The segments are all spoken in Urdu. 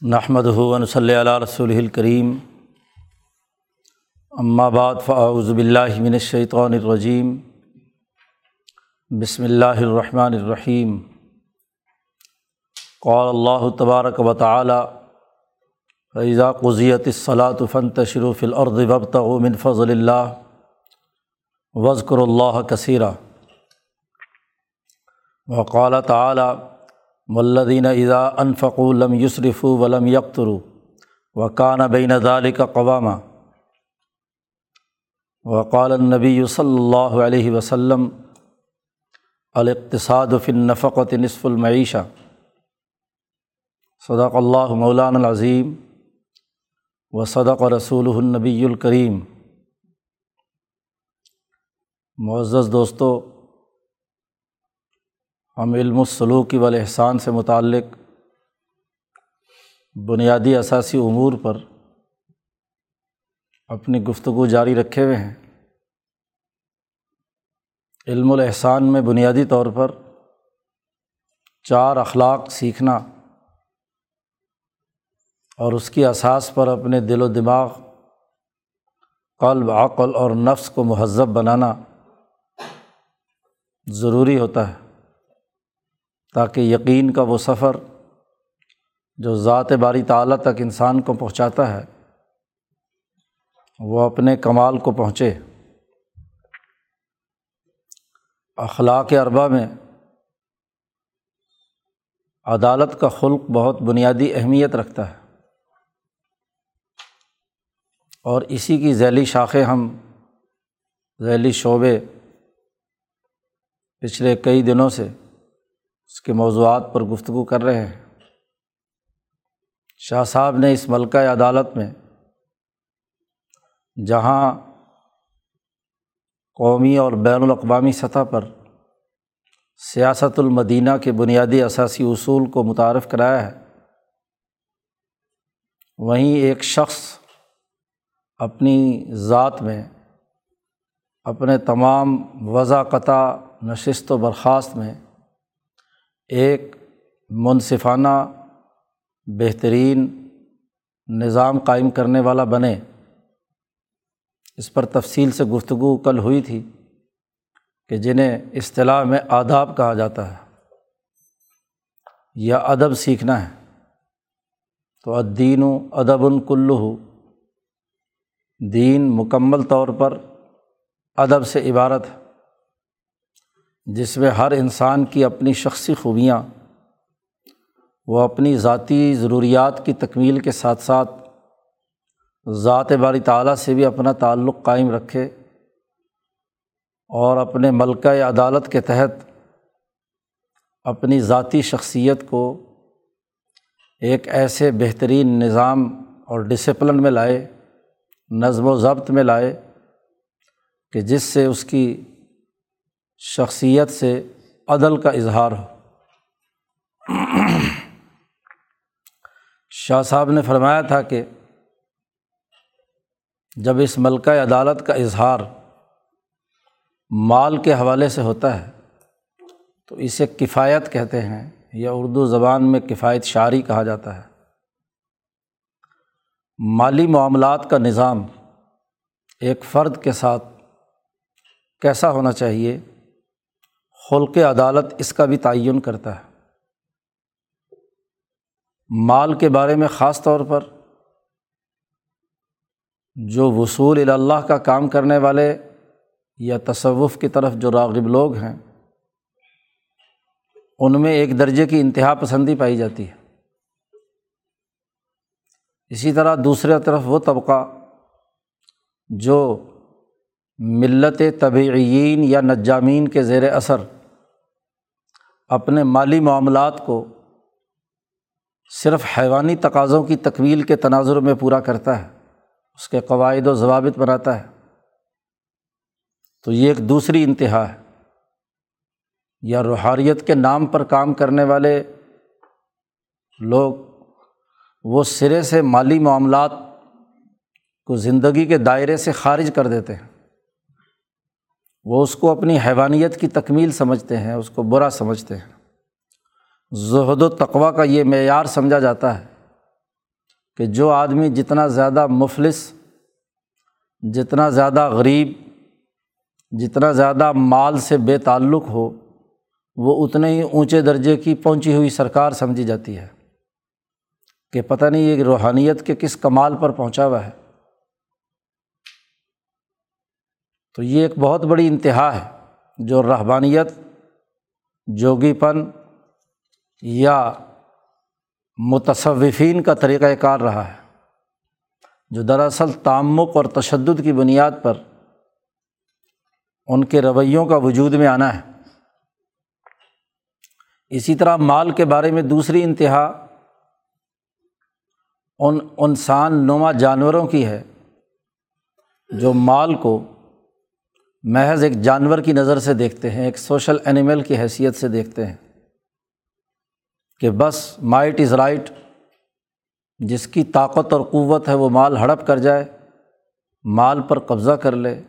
نحمد ہُون صلی اللہ رسول الکریم بعد فاعوذ باللہ من الشیطان الرجیم بسم اللہ الرحمن الرحیم قال اللہ تبارک و تعالی فیضا قضیت الصلاۃ فن تشروف العرض وبت من فضل اللہ وزقر اللہ کثیرہ وقال تعالی ملدین اذا انفق لم یسرف ولم یکتر و کان بین ذالک قوامہ وقال النبی صلی اللہ علیہ وسلم، الاقتصاد فی النفقت نصف المعیشہ. صدق اللہ مولان العظیم و صدق رسول النبی الکریم. معزز دوستو ہم علم السلوکی والاحسان سے متعلق بنیادی اثاثی امور پر اپنی گفتگو جاری رکھے ہوئے ہیں۔ علم الاحسان میں بنیادی طور پر چار اخلاق سیکھنا اور اس کی اساس پر اپنے دل و دماغ، قلب، عقل اور نفس کو مہذب بنانا ضروری ہوتا ہے۔ تاکہ یقین کا وہ سفر جو ذات باری تعلیٰ تک انسان کو پہنچاتا ہے، وہ اپنے کمال کو پہنچے۔ اخلاق اربا میں عدالت کا خلق بہت بنیادی اہمیت رکھتا ہے۔ اور اسی کی ذیلی شاخیں ہم، ذیلی شعبے پچھلے کئی دنوں سے اس کے موضوعات پر گفتگو کر رہے ہیں۔ شاہ صاحب نے اس ملکہ عدالت میں جہاں قومی اور بین الاقوامی سطح پر سیاست المدینہ کے بنیادی اثاثی اصول کو متعارف کرایا ہے، وہیں ایک شخص اپنی ذات میں اپنے تمام وضع قطع نشست و برخاست میں ایک منصفانہ، بہترین نظام قائم کرنے والا بنے۔ اس پر تفصیل سے گفتگو کل ہوئی تھی کہ جنہیں اصطلاح میں آداب کہا جاتا ہے یا ادب سیکھنا ہے۔ تو ادین و ادب کلو دین مکمل طور پر ادب سے عبارت ہے۔ جس میں ہر انسان کی اپنی شخصی خوبیاں، وہ اپنی ذاتی ضروریات کی تکمیل کے ساتھ ساتھ ذات باری تعلیٰ سے بھی اپنا تعلق قائم رکھے اور اپنے ملکہ عدالت کے تحت اپنی ذاتی شخصیت کو ایک ایسے بہترین نظام اور ڈسپلن میں لائے، نظم و ضبط میں لائے کہ جس سے اس کی شخصیت سے عدل کا اظہار ہو۔ شاہ صاحب نے فرمایا تھا کہ جب اس ملکہ عدالت کا اظہار مال کے حوالے سے ہوتا ہے، تو اسے کفایت کہتے ہیں یا اردو زبان میں کفایت شاعری کہا جاتا ہے۔ مالی معاملات کا نظام ایک فرد کے ساتھ کیسا ہونا چاہیے؟ خلق عدالت اس کا بھی تعین کرتا ہے۔ مال کے بارے میں خاص طور پر جو وصول اللہ کا کام کرنے والے یا تصوف کی طرف جو راغب لوگ ہیں، ان میں ایک درجے کی انتہا پسندی پائی جاتی ہے۔ اسی طرح دوسرے طرف وہ طبقہ جو ملت طبعین یا نجامین کے زیر اثر اپنے مالی معاملات کو صرف حیوانی تقاضوں کی تکویل کے تناظر میں پورا کرتا ہے، اس کے قواعد و ضوابط بناتا ہے۔ تو یہ ایک دوسری انتہا ہے۔ یا روحانیت کے نام پر کام کرنے والے لوگ وہ سرے سے مالی معاملات کو زندگی کے دائرے سے خارج کر دیتے ہیں۔ وہ اس کو اپنی حیوانیت کی تکمیل سمجھتے ہیں، اس کو برا سمجھتے ہیں۔ زہد و تقوا کا یہ معیار سمجھا جاتا ہے کہ جو آدمی جتنا زیادہ مفلس، جتنا زیادہ غریب، جتنا زیادہ مال سے بے تعلق ہو، وہ اتنے ہی اونچے درجے کی پہنچی ہوئی سرکار سمجھی جاتی ہے کہ پتہ نہیں یہ روحانیت کے کس کمال پر پہنچا ہوا ہے۔ تو یہ ایک بہت بڑی انتہا ہے جو رحبانیت جوگی پن یا متصوفین کا طریقۂ کار رہا ہے، جو دراصل تعمق اور تشدد کی بنیاد پر ان کے رویوں کا وجود میں آنا ہے۔ اسی طرح مال کے بارے میں دوسری انتہا ان انسان نما جانوروں کی ہے، جو مال کو محض ایک جانور کی نظر سے دیکھتے ہیں، ایک سوشل اینیمل کی حیثیت سے دیکھتے ہیں کہ بس مائٹ از رائٹ، جس کی طاقت اور قوت ہے وہ مال ہڑپ کر جائے، مال پر قبضہ کر لے،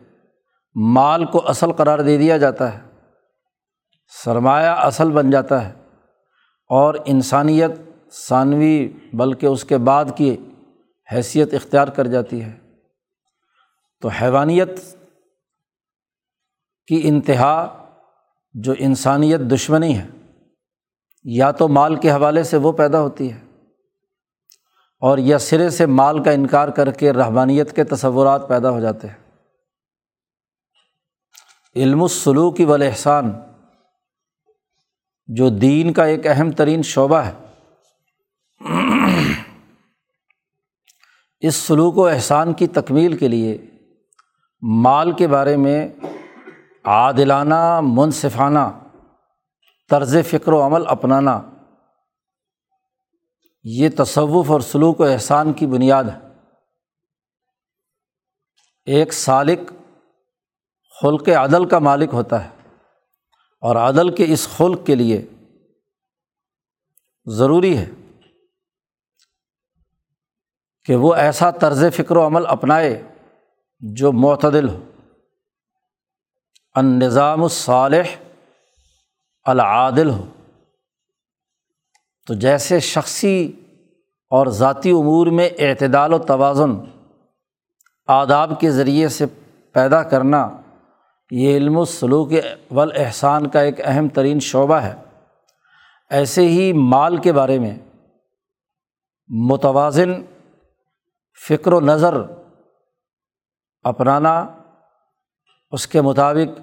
مال کو اصل قرار دے دیا جاتا ہے، سرمایہ اصل بن جاتا ہے، اور انسانیت ثانوی بلکہ اس کے بعد کی حیثیت اختیار کر جاتی ہے۔ تو حیوانیت کی انتہا جو انسانیت دشمنی ہے، یا تو مال کے حوالے سے وہ پیدا ہوتی ہے، اور یا سرے سے مال کا انکار کر کے رحبانیت کے تصورات پیدا ہو جاتے ہیں۔ علم السلوک و احسان جو دین کا ایک اہم ترین شعبہ ہے۔ اس سلوک و احسان کی تکمیل کے لیے مال کے بارے میں عادلانہ، منصفانہ، طرز فکر و عمل اپنانا۔ یہ تصوف اور سلوک و احسان کی بنیاد ہے۔ ایک سالق خلق عدل کا مالک ہوتا ہے اور عدل کے اس خلق کے لیے ضروری ہے کہ وہ ایسا طرز فکر و عمل اپنائے جو معتدل ہو۔ ان نظام الصالح العادل ہو۔ تو جیسے شخصی اور ذاتی امور میں اعتدال و توازن آداب کے ذریعے سے پیدا کرنا یہ علم و سلوک احسان کا ایک اہم ترین شعبہ ہے۔ ایسے ہی مال کے بارے میں متوازن فکر و نظر اپنانا اس کے مطابق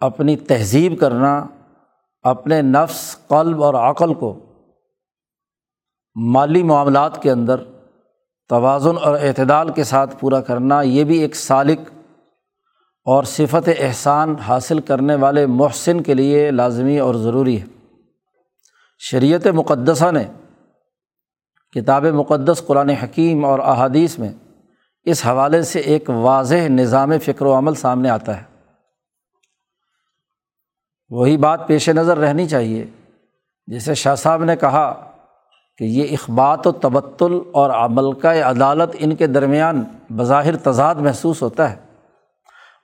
اپنی تہذیب کرنا، اپنے نفس، قلب اور عقل کو مالی معاملات کے اندر توازن اور اعتدال کے ساتھ پورا کرنا، یہ بھی ایک سالق اور صفت احسان حاصل کرنے والے محسن کے لیے لازمی اور ضروری ہے۔ شریعت مقدسہ نے کتاب مقدس، قرآن حکیم اور احادیث میں اس حوالے سے ایک واضح نظام فکر و عمل سامنے آتا ہے۔ وہی بات پیش نظر رہنی چاہیے۔ جیسے شاہ صاحب نے کہا کہ یہ اخبات و تبتل اور عملکہ عدالت ان کے درمیان بظاہر تضاد محسوس ہوتا ہے۔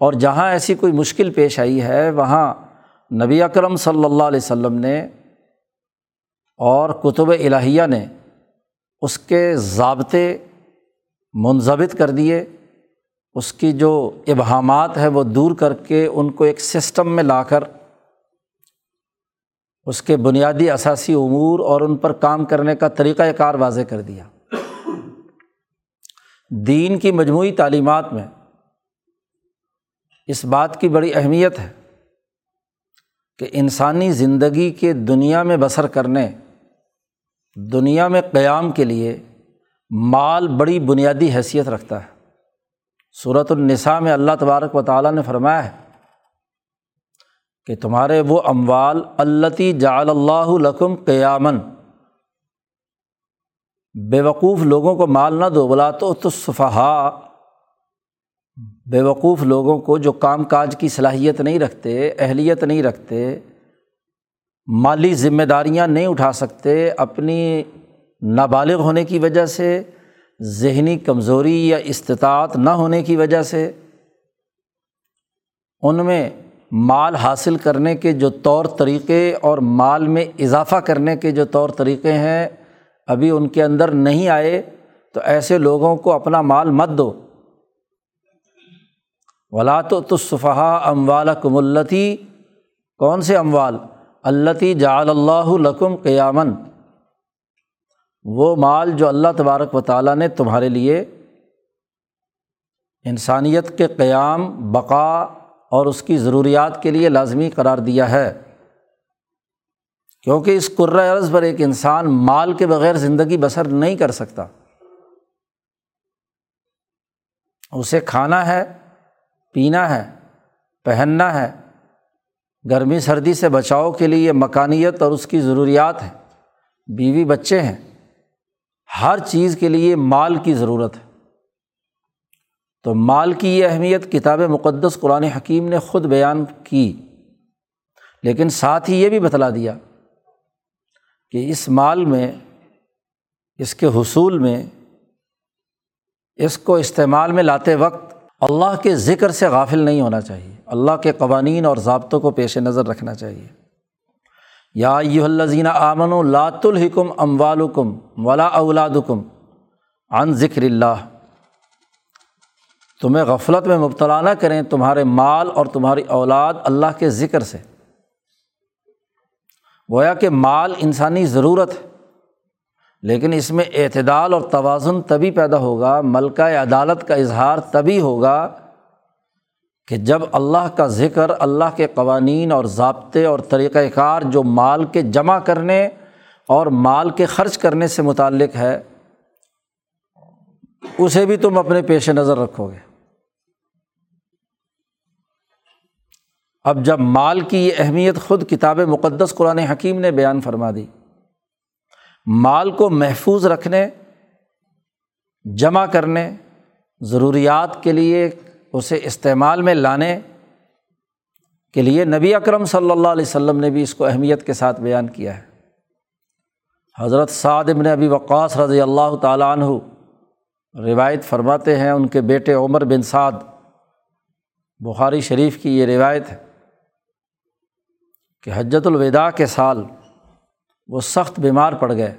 اور جہاں ایسی کوئی مشکل پیش آئی ہے، وہاں نبی اکرم صلی اللہ علیہ وسلم نے اور کتب الہیہ نے اس کے ضابطے منظمت کر دیے۔ اس کی جو ابہامات ہے وہ دور کر کے ان کو ایک سسٹم میں لا کر اس کے بنیادی اثاثی امور اور ان پر کام کرنے کا طریقۂ کار واضح کر دیا۔ دین کی مجموعی تعلیمات میں اس بات کی بڑی اہمیت ہے کہ انسانی زندگی کے دنیا میں بسر کرنے، دنیا میں قیام کے لیے مال بڑی بنیادی حیثیت رکھتا ہے۔ صورت النساء میں اللہ تبارک و تعالیٰ نے فرمایا ہے کہ تمہارے وہ اموال التی جعل اللہ لکم قیامن بے وقوف لوگوں کو مال نہ دو بلا تو صفحا بے وقوف لوگوں کو جو کام کاج کی صلاحیت نہیں رکھتے، اہلیت نہیں رکھتے، مالی ذمہ داریاں نہیں اٹھا سکتے، اپنی نابالغ ہونے کی وجہ سے، ذہنی کمزوری یا استطاعت نہ ہونے کی وجہ سے۔ ان میں مال حاصل کرنے کے جو طور طریقے اور مال میں اضافہ کرنے کے جو طور طریقے ہیں ابھی ان کے اندر نہیں آئے، تو ایسے لوگوں کو اپنا مال مت دو۔ ولا تو تصفہ اموال کم التی کون سے اموال؟ التی جعل اللہ لکم قیامن وہ مال جو اللہ تبارک و تعالیٰ نے تمہارے لیے انسانیت کے قیام بقا اور اس کی ضروریات کے لیے لازمی قرار دیا ہے۔ کیونکہ اس عرض پر ایک انسان مال کے بغیر زندگی بسر نہیں کر سکتا۔ اسے کھانا ہے، پینا ہے، پہننا ہے۔ گرمی سردی سے بچاؤ کے لیے مکانیت اور اس کی ضروریات ہیں۔ بیوی بچے ہیں۔ ہر چیز کے لیے مال کی ضرورت ہے۔ تو مال کی یہ اہمیت کتاب مقدس قرآن حکیم نے خود بیان کی، لیکن ساتھ ہی یہ بھی بتلا دیا کہ اس مال میں، اس کے حصول میں، اس کو استعمال میں لاتے وقت اللہ کے ذکر سے غافل نہیں ہونا چاہیے۔ اللہ کے قوانین اور ضابطوں کو پیش نظر رکھنا چاہیے۔ یا یہ الزین آمن و لات الحکم ام والم ولا اولادکم عن ذکر اللہ۔ تمہیں غفلت میں مبتلا نہ کریں تمہارے مال اور تمہاری اولاد اللہ کے ذکر سے۔ گویا کہ مال انسانی ضرورت ہے، لیکن اس میں اعتدال اور توازن تبھی پیدا ہوگا، ملکہ عدالت کا اظہار تبھی ہوگا کہ جب اللہ کا ذکر، اللہ کے قوانین اور ضابطے اور طریقۂ کار جو مال کے جمع کرنے اور مال کے خرچ کرنے سے متعلق ہے، اسے بھی تم اپنے پیش نظر رکھو گے۔ اب جب مال کی یہ اہمیت خود کتاب مقدس قرآن حکیم نے بیان فرما دی، مال کو محفوظ رکھنے، جمع کرنے، ضروریات کے لیے اسے استعمال میں لانے کے لیے نبی اکرم صلی اللہ علیہ وسلم نے بھی اس کو اہمیت کے ساتھ بیان کیا ہے۔ حضرت سعد ابن ابی وقاص رضی اللہ تعالیٰ عنہ روایت فرماتے ہیں، ان کے بیٹے عمر بن سعد، بخاری شریف کی یہ روایت ہے۔ کہ حجت الوداع کے سال وہ سخت بیمار پڑ گئے۔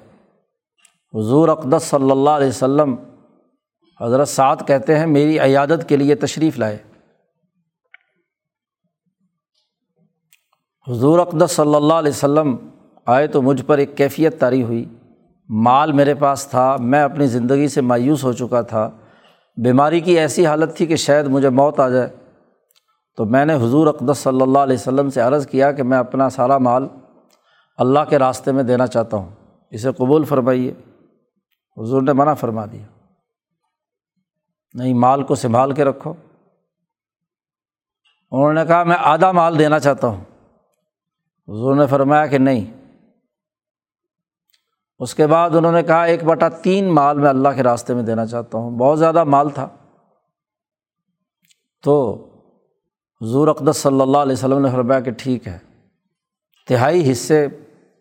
حضور اقدس صلی اللہ علیہ وسلم حضرت سعد کہتے ہیں، میری عیادت کے لیے تشریف لائے۔ حضور اقدس صلی اللہ علیہ وسلم آئے تو مجھ پر ایک کیفیت طاری ہوئی۔ مال میرے پاس تھا، میں اپنی زندگی سے مایوس ہو چکا تھا۔ بیماری کی ایسی حالت تھی کہ شاید مجھے موت آ جائے۔ تو میں نے حضور اقدس صلی اللہ علیہ وسلم سے عرض کیا کہ میں اپنا سارا مال اللہ کے راستے میں دینا چاہتا ہوں۔ اسے قبول فرمائیے۔ حضور نے منع فرما دیا۔ نہیں، مال کو سنبھال کے رکھو۔ انہوں نے کہا، میں آدھا مال دینا چاہتا ہوں۔ حضور نے فرمایا کہ نہیں۔ اس کے بعد انہوں نے کہا، ایک بٹا تین مال میں اللہ کے راستے میں دینا چاہتا ہوں۔ بہت زیادہ مال تھا۔ تو حضور اقدس صلی اللہ علیہ وسلم نے فرمایا کہ ٹھیک ہے، تہائی حصے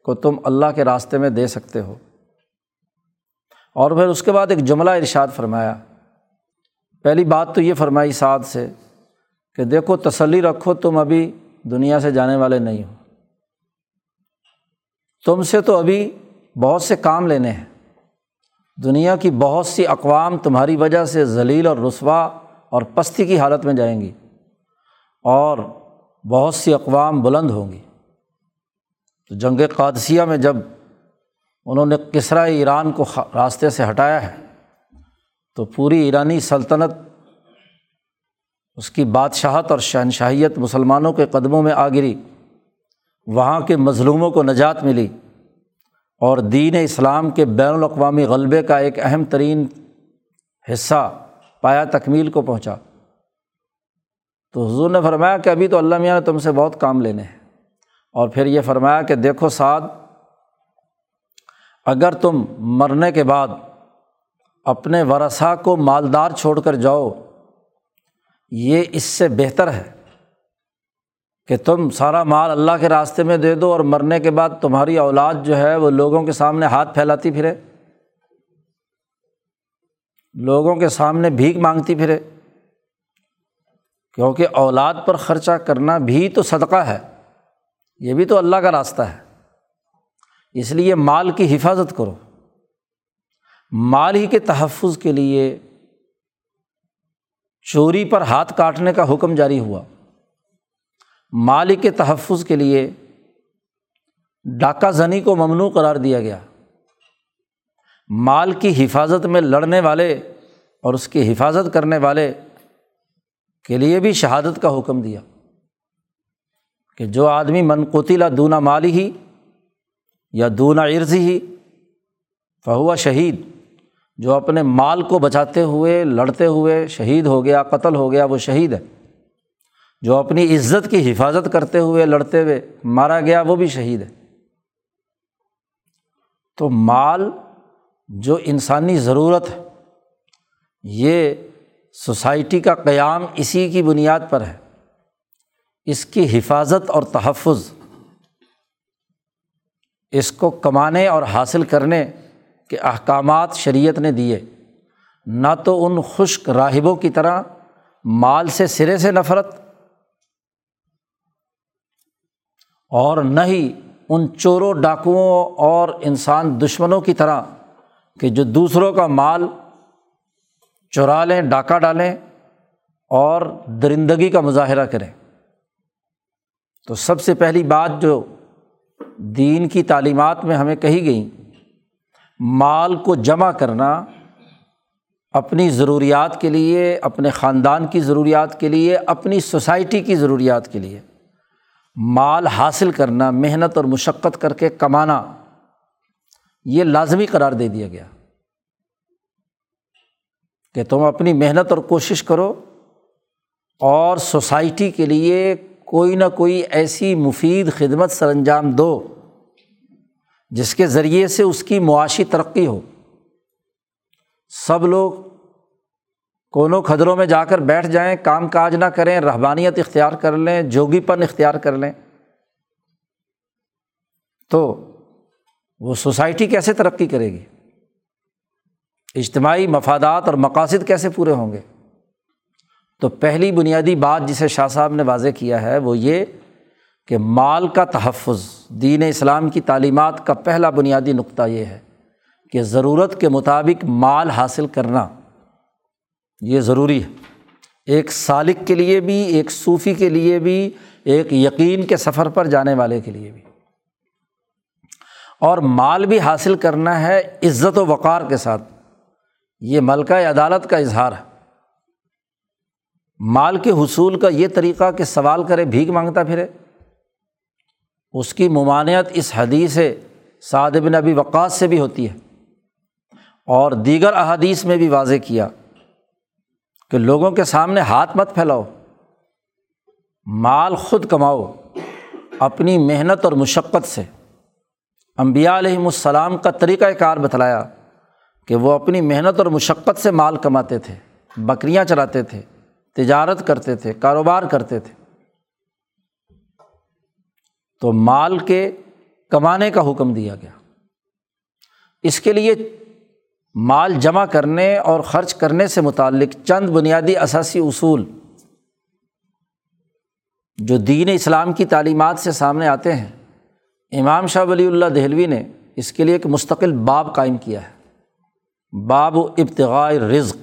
کو تم اللہ کے راستے میں دے سکتے ہو۔ اور پھر اس کے بعد ایک جملہ ارشاد فرمایا۔ پہلی بات تو یہ فرمائی سعد سے کہ دیکھو، تسلی رکھو، تم ابھی دنیا سے جانے والے نہیں ہو۔ تم سے تو ابھی بہت سے کام لینے ہیں۔ دنیا کی بہت سی اقوام تمہاری وجہ سے ذلیل اور رسوا اور پستی کی حالت میں جائیں گی۔ اور بہت سی اقوام بلند ہوں گی۔ تو جنگ قادثیہ میں جب انہوں نے کسرا ایران کو راستے سے ہٹایا ہے، تو پوری ایرانی سلطنت اس کی بادشاہت اور شہنشاہیت مسلمانوں کے قدموں میں آ گری۔ وہاں کے مظلوموں کو نجات ملی اور دین اسلام کے بین الاقوامی غلبے کا ایک اہم ترین حصہ پایا تکمیل کو پہنچا۔ تو حضور نے فرمایا کہ ابھی تو اللہ میاں نے تم سے بہت کام لینے ہیں۔ اور پھر یہ فرمایا کہ دیکھو سعد، اگر تم مرنے کے بعد اپنے ورثا کو مالدار چھوڑ کر جاؤ، یہ اس سے بہتر ہے کہ تم سارا مال اللہ کے راستے میں دے دو اور مرنے کے بعد تمہاری اولاد جو ہے وہ لوگوں کے سامنے ہاتھ پھیلاتی پھرے۔ لوگوں کے سامنے بھیک مانگتی پھرے۔ کیونکہ اولاد پر خرچہ کرنا بھی تو صدقہ ہے، یہ بھی تو اللہ کا راستہ ہے۔ اس لیے مال کی حفاظت کرو۔ مال ہی کے تحفظ کے لیے چوری پر ہاتھ کاٹنے کا حکم جاری ہوا۔ مال ہی کے تحفظ کے لیے ڈاکہ زنی کو ممنوع قرار دیا گیا۔ مال کی حفاظت میں لڑنے والے اور اس کی حفاظت کرنے والے کے لیے بھی شہادت کا حکم دیا کہ جو آدمی منقطلا دونا مالی ہی یا دونا عرض ہی فہوا شہید۔ جو اپنے مال کو بچاتے ہوئے، لڑتے ہوئے شہید ہو گیا، قتل ہو گیا، وہ شہید ہے۔ جو اپنی عزت کی حفاظت کرتے ہوئے، لڑتے ہوئے مارا گیا، وہ بھی شہید ہے۔ تو مال جو انسانی ضرورت ہے، یہ سوسائٹی کا قیام اسی کی بنیاد پر ہے۔ اس کی حفاظت اور تحفظ، اس کو کمانے اور حاصل کرنے کے احکامات شریعت نے دیے۔ نہ تو ان خشک راہبوں کی طرح مال سے سرے سے نفرت، اور نہ ہی ان چوروں، ڈاکوؤں اور انسان دشمنوں کی طرح کہ جو دوسروں کا مال چرا لیں، ڈاکہ ڈالیں اور درندگی کا مظاہرہ کریں۔ تو سب سے پہلی بات جو دین کی تعلیمات میں ہمیں کہی گئیں مال کو جمع کرنا اپنی ضروریات کے لیے، اپنے خاندان کی ضروریات کے لیے، اپنی سوسائٹی کی ضروریات کے لیے۔ مال حاصل کرنا، محنت اور مشقت کر کے کمانا، یہ لازمی قرار دے دیا گیا۔ کہ تم اپنی محنت اور کوشش کرو اور سوسائٹی کے لیے کوئی نہ کوئی ایسی مفید خدمت سر انجام دو جس کے ذریعے سے اس کی معاشی ترقی ہو۔ سب لوگ کونوں کھدروں میں جا کر بیٹھ جائیں، کام کاج نہ کریں رحبانیت اختیار کر لیں، جوگی پن اختیار کر لیں۔ تو وہ سوسائٹی کیسے ترقی کرے گی؟ اجتماعی مفادات اور مقاصد کیسے پورے ہوں گے؟ تو پہلی بنیادی بات جسے شاہ صاحب نے واضح کیا ہے وہ یہ کہ مال کا تحفظ، دین اسلام کی تعلیمات کا پہلا بنیادی نقطہ یہ ہے کہ ضرورت کے مطابق مال حاصل کرنا یہ ضروری ہے۔ ایک سالق کے لیے بھی، ایک صوفی کے لیے بھی، ایک یقین کے سفر پر جانے والے کے لیے بھی۔ اور مال بھی حاصل کرنا ہے عزت و وقار کے ساتھ۔ یہ ملکہ عدالت کا اظہار ہے۔ مال کے حصول کا یہ طریقہ کہ سوال کرے، بھیک مانگتا پھرے۔ اس کی ممانعت اس حدیث سعد بن ابی وقاص سے بھی ہوتی ہے۔ اور دیگر احادیث میں بھی واضح کیا کہ لوگوں کے سامنے ہاتھ مت پھیلاؤ۔ مال خود کماؤ اپنی محنت اور مشقت سے۔ امبیا علیہم السلام کا طریقۂ کار بتلایا۔ کہ وہ اپنی محنت اور مشقت سے مال کماتے تھے، بکریاں چلاتے تھے، تجارت کرتے تھے، کاروبار کرتے تھے۔ تو مال کے کمانے کا حکم دیا گیا۔ اس کے لیے مال جمع کرنے اور خرچ کرنے سے متعلق چند بنیادی اثاثی اصول جو دین اسلام کی تعلیمات سے سامنے آتے ہیں۔ امام شاہ ولی اللہ دہلوی نے اس کے لیے ایک مستقل باب قائم کیا ہے۔ باب و ابتغاء رزق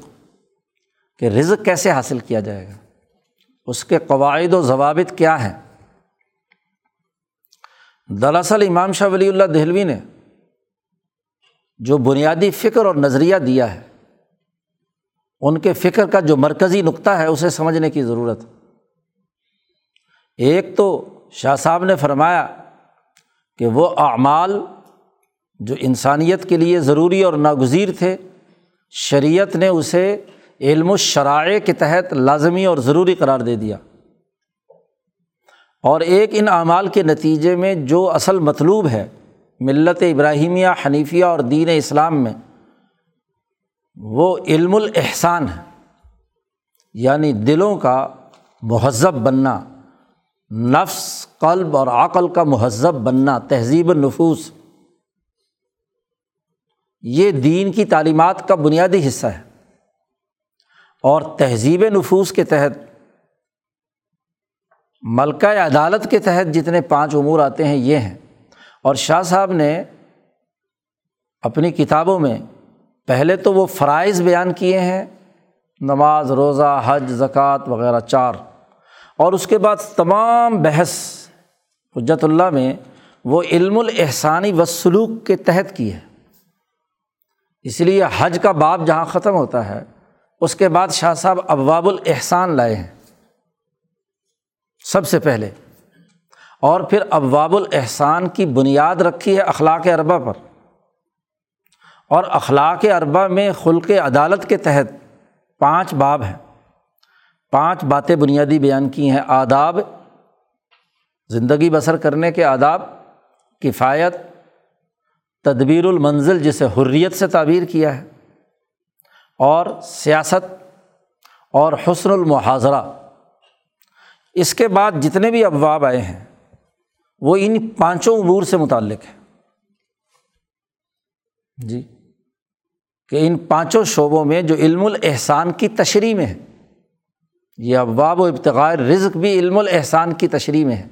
کہ رزق کیسے حاصل کیا جائے گا؟ اس کے قواعد و ضوابط کیا ہیں؟ دراصل امام شاہ ولی اللہ دہلوی نے جو بنیادی فکر اور نظریہ دیا ہے، ان کے فکر کا جو مرکزی نقطہ ہے، اسے سمجھنے کی ضرورت ایک تو شاہ صاحب نے فرمایا کہ وہ اعمال جو انسانیت کے لیے ضروری اور ناگزیر تھے، شریعت نے اسے علم و شرائع کے تحت لازمی اور ضروری قرار دے دیا۔ اور ایک ان اعمال کے نتیجے میں جو اصل مطلوب ہے، ملت ابراہیمیہ، حنیفیہ اور دین اسلام میں، وہ علم الاحسان ہے یعنی دلوں کا مہذب بننا، نفس، قلب اور عقل کا مہذب بننا، تہذیب النفوس۔ یہ دین کی تعلیمات کا بنیادی حصہ ہے اور تہذیب نفوس کے تحت، ملکہ عدالت کے تحت جتنے پانچ امور آتے ہیں، یہ ہیں۔ اور شاہ صاحب نے اپنی کتابوں میں پہلے تو وہ فرائض بیان کیے ہیں، نماز، روزہ، حج، زکوٰۃ وغیرہ چار۔ اور اس کے بعد تمام بحث حجت اللہ میں وہ علم الحسانی و سلوک کے تحت کی ہے۔ اس لیے حج کا باب جہاں ختم ہوتا ہے، اس کے بعد شاہ صاحب ابواب الحسان لائے ہیں۔ سب سے پہلے۔ اور پھر ابواب الحسان کی بنیاد رکھی ہے اخلاق اربا پر۔ اور اخلاق اربا میں خلق عدالت کے تحت پانچ باب ہیں۔ پانچ باتیں بنیادی بیان کی ہیں۔ آداب، زندگی بسر کرنے کے آداب، کفایت تدبیر المنزل جسے حریت سے تعبیر کیا ہے، اور سیاست اور حسن المحاظرہ اس کے بعد جتنے بھی ابواب آئے ہیں، وہ ان پانچوں امور سے متعلق ہے جی کہ ان پانچوں شعبوں میں جو علم الحسان کی تشریح میں ہے یہ ابواب و ابتغاء رزق بھی علم الحسان کی تشریح میں ہے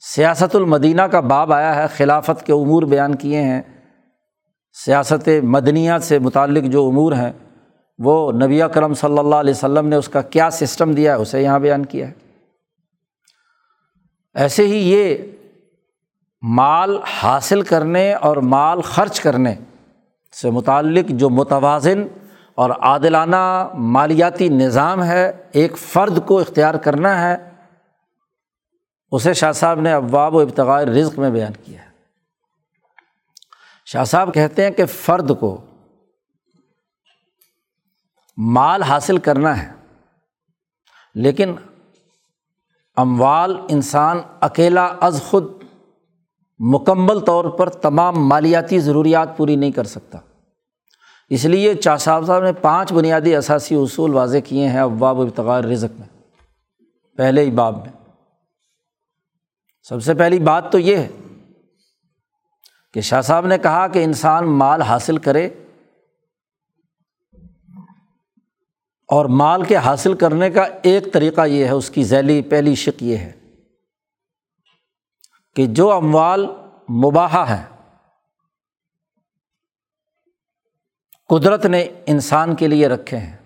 سیاست المدینہ کا باب آیا ہے، خلافت کے امور بیان کیے ہیں۔ سیاست مدنیہ سے متعلق جو امور ہیں، وہ نبی کرم صلی اللہ علیہ وسلم نے اس کا کیا سسٹم دیا ہے، اسے یہاں بیان کیا ہے۔ ایسے ہی یہ مال حاصل کرنے اور مال خرچ کرنے سے متعلق جو متوازن اور عادلانہ مالیاتی نظام ہے، ایک فرد کو اختیار کرنا ہے۔ اسے شاہ صاحب نے ابواب و ابتغاء رزق میں بیان کیا ہے۔ شاہ صاحب کہتے ہیں کہ فرد کو مال حاصل کرنا ہے، لیکن اموال انسان اکیلا از خود مکمل طور پر تمام مالیاتی ضروریات پوری نہیں کر سکتا۔ اس لیے چاہ صاحب صاحب نے پانچ بنیادی اثاثی اصول واضح کیے ہیں ابواب و ابتغار رزق میں، پہلے ہی باب میں۔ سب سے پہلی بات تو یہ ہے کہ شاہ صاحب نے کہا کہ انسان مال حاصل کرے اور مال کے حاصل کرنے کا ایک طریقہ یہ ہے، اس کی ذیلی پہلی شک یہ ہے کہ جو اموال مباحہ ہیں، قدرت نے انسان کے لیے رکھے ہیں۔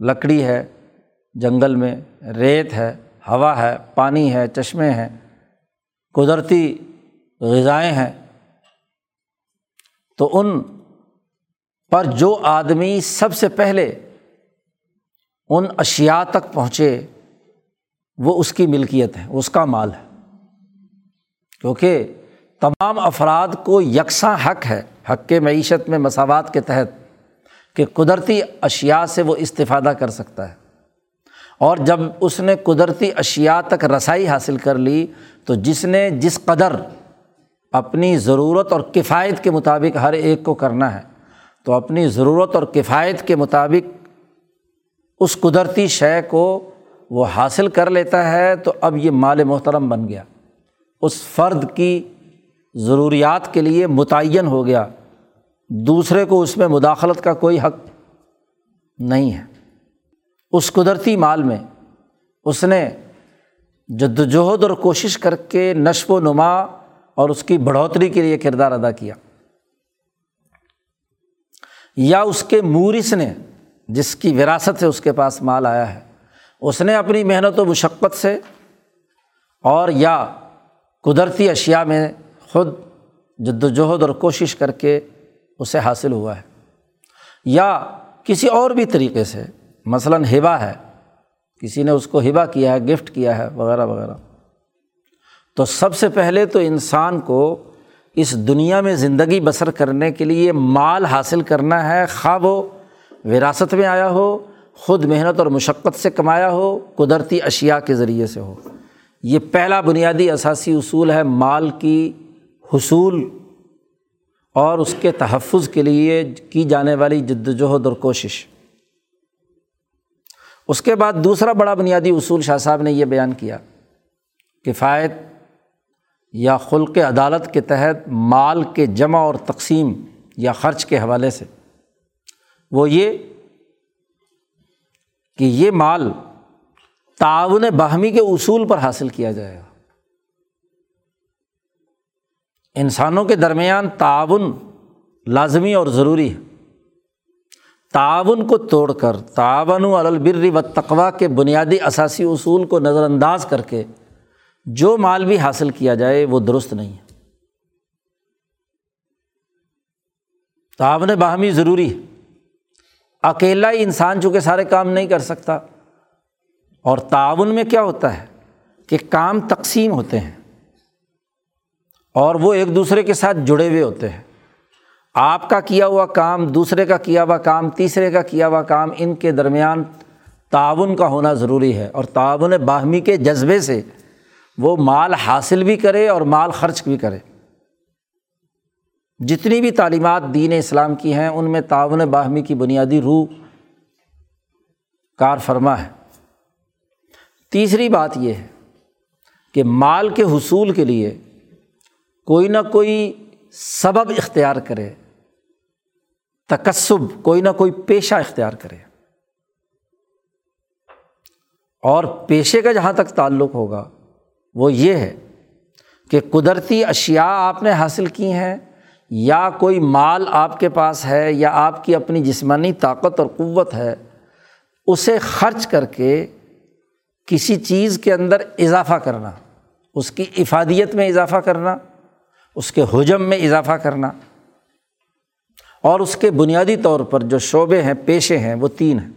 لکڑی ہے، جنگل میں ریت ہے، ہوا ہے، پانی ہے، چشمے ہیں۔ قدرتی غذائیں ہیں، تو ان پر جو آدمی سب سے پہلے ان اشیا تک پہنچے، وہ اس کی ملکیت ہے اس کا مال ہے۔ کیونکہ تمام افراد کو یکساں حق ہے، حق کے معیشت میں مساوات کے تحت، کہ قدرتی اشیا سے وہ استفادہ کر سکتا ہے۔ اور جب اس نے قدرتی اشیا تک رسائی حاصل کر لی، تو جس نے جس قدر اپنی ضرورت اور کفایت کے مطابق ہر ایک کو کرنا ہے، تو اپنی ضرورت اور کفایت کے مطابق اس قدرتی شے کو وہ حاصل کر لیتا ہے، تو اب یہ مال محترم بن گیا۔ اس فرد کی ضروریات کے لیے متعین ہو گیا۔ دوسرے کو اس میں مداخلت کا کوئی حق نہیں ہے۔ اس قدرتی مال میں اس نے جد وجہد اور کوشش کر کے نشو و نما اور اس کی بڑھوتری کے لیے کردار ادا کیا۔ یا اس کے مورث نے جس کی وراثت سے اس کے پاس مال آیا ہے، اس نے اپنی محنت و مشقت سے اور یا قدرتی اشیا میں خود جد وجہد اور کوشش کر کے اسے حاصل ہوا ہے۔ یا کسی اور بھی طریقے سے مثلاً ہبا ہے، کسی نے اس کو ہبا کیا ہے، گفٹ کیا ہے، وغیرہ وغیرہ۔ تو سب سے پہلے تو انسان کو اس دنیا میں زندگی بسر کرنے کے لیے مال حاصل کرنا ہے، خواہ وہ وراثت میں آیا ہو، خود محنت اور مشقت سے کمایا ہو، قدرتی اشیا کے ذریعے سے ہو۔ یہ پہلا بنیادی اثاثی اصول ہے مال کی حصول اور اس کے تحفظ کے لیے کی جانے والی جد وجہد اور کوشش۔ اس کے بعد دوسرا بڑا بنیادی اصول شاہ صاحب نے یہ بیان کیا کفایت یا خلق عدالت کے تحت مال کے جمع اور تقسیم یا خرچ کے حوالے سے۔ وہ یہ کہ یہ مال تعاون باہمی کے اصول پر حاصل کیا جائے گا۔ انسانوں کے درمیان تعاون لازمی اور ضروری ہے۔ تعاون کو توڑ کر، تعاون البر و تقوا کے بنیادی اثاثی اصول کو نظر انداز کر کے جو مال بھی حاصل کیا جائے وہ درست نہیں ہے۔ تعاون باہمی ضروری ہے۔ اکیلا ہی انسان چونکہ سارے کام نہیں کر سکتا، اور تعاون میں کیا ہوتا ہے؟ کہ کام تقسیم ہوتے ہیں اور وہ ایک دوسرے کے ساتھ جڑے ہوئے ہوتے ہیں۔ آپ کا کیا ہوا کام، دوسرے کا کیا ہوا کام، تیسرے کا کیا ہوا کام، ان کے درمیان تعاون کا ہونا ضروری ہے اور تعاون باہمی کے جذبے سے وہ مال حاصل بھی کرے اور مال خرچ بھی کرے۔ جتنی بھی تعلیمات دین اسلام کی ہیں، ان میں تعاون باہمی کی بنیادی روح کار فرما ہے۔ تیسری بات یہ ہے کہ مال کے حصول کے لیے کوئی نہ کوئی سبب اختیار کرے۔ تکسب، کوئی نہ کوئی پیشہ اختیار کرے۔ اور پیشے کا جہاں تک تعلق ہوگا، وہ یہ ہے کہ قدرتی اشیا آپ نے حاصل کی ہیں، یا کوئی مال آپ کے پاس ہے، یا آپ کی اپنی جسمانی طاقت اور قوت ہے، اسے خرچ کر کے کسی چیز کے اندر اضافہ کرنا، اس کی افادیت میں اضافہ کرنا، اس کے حجم میں اضافہ کرنا۔ اور اس کے بنیادی طور پر جو شعبے ہیں، پیشے ہیں، وہ تین ہیں۔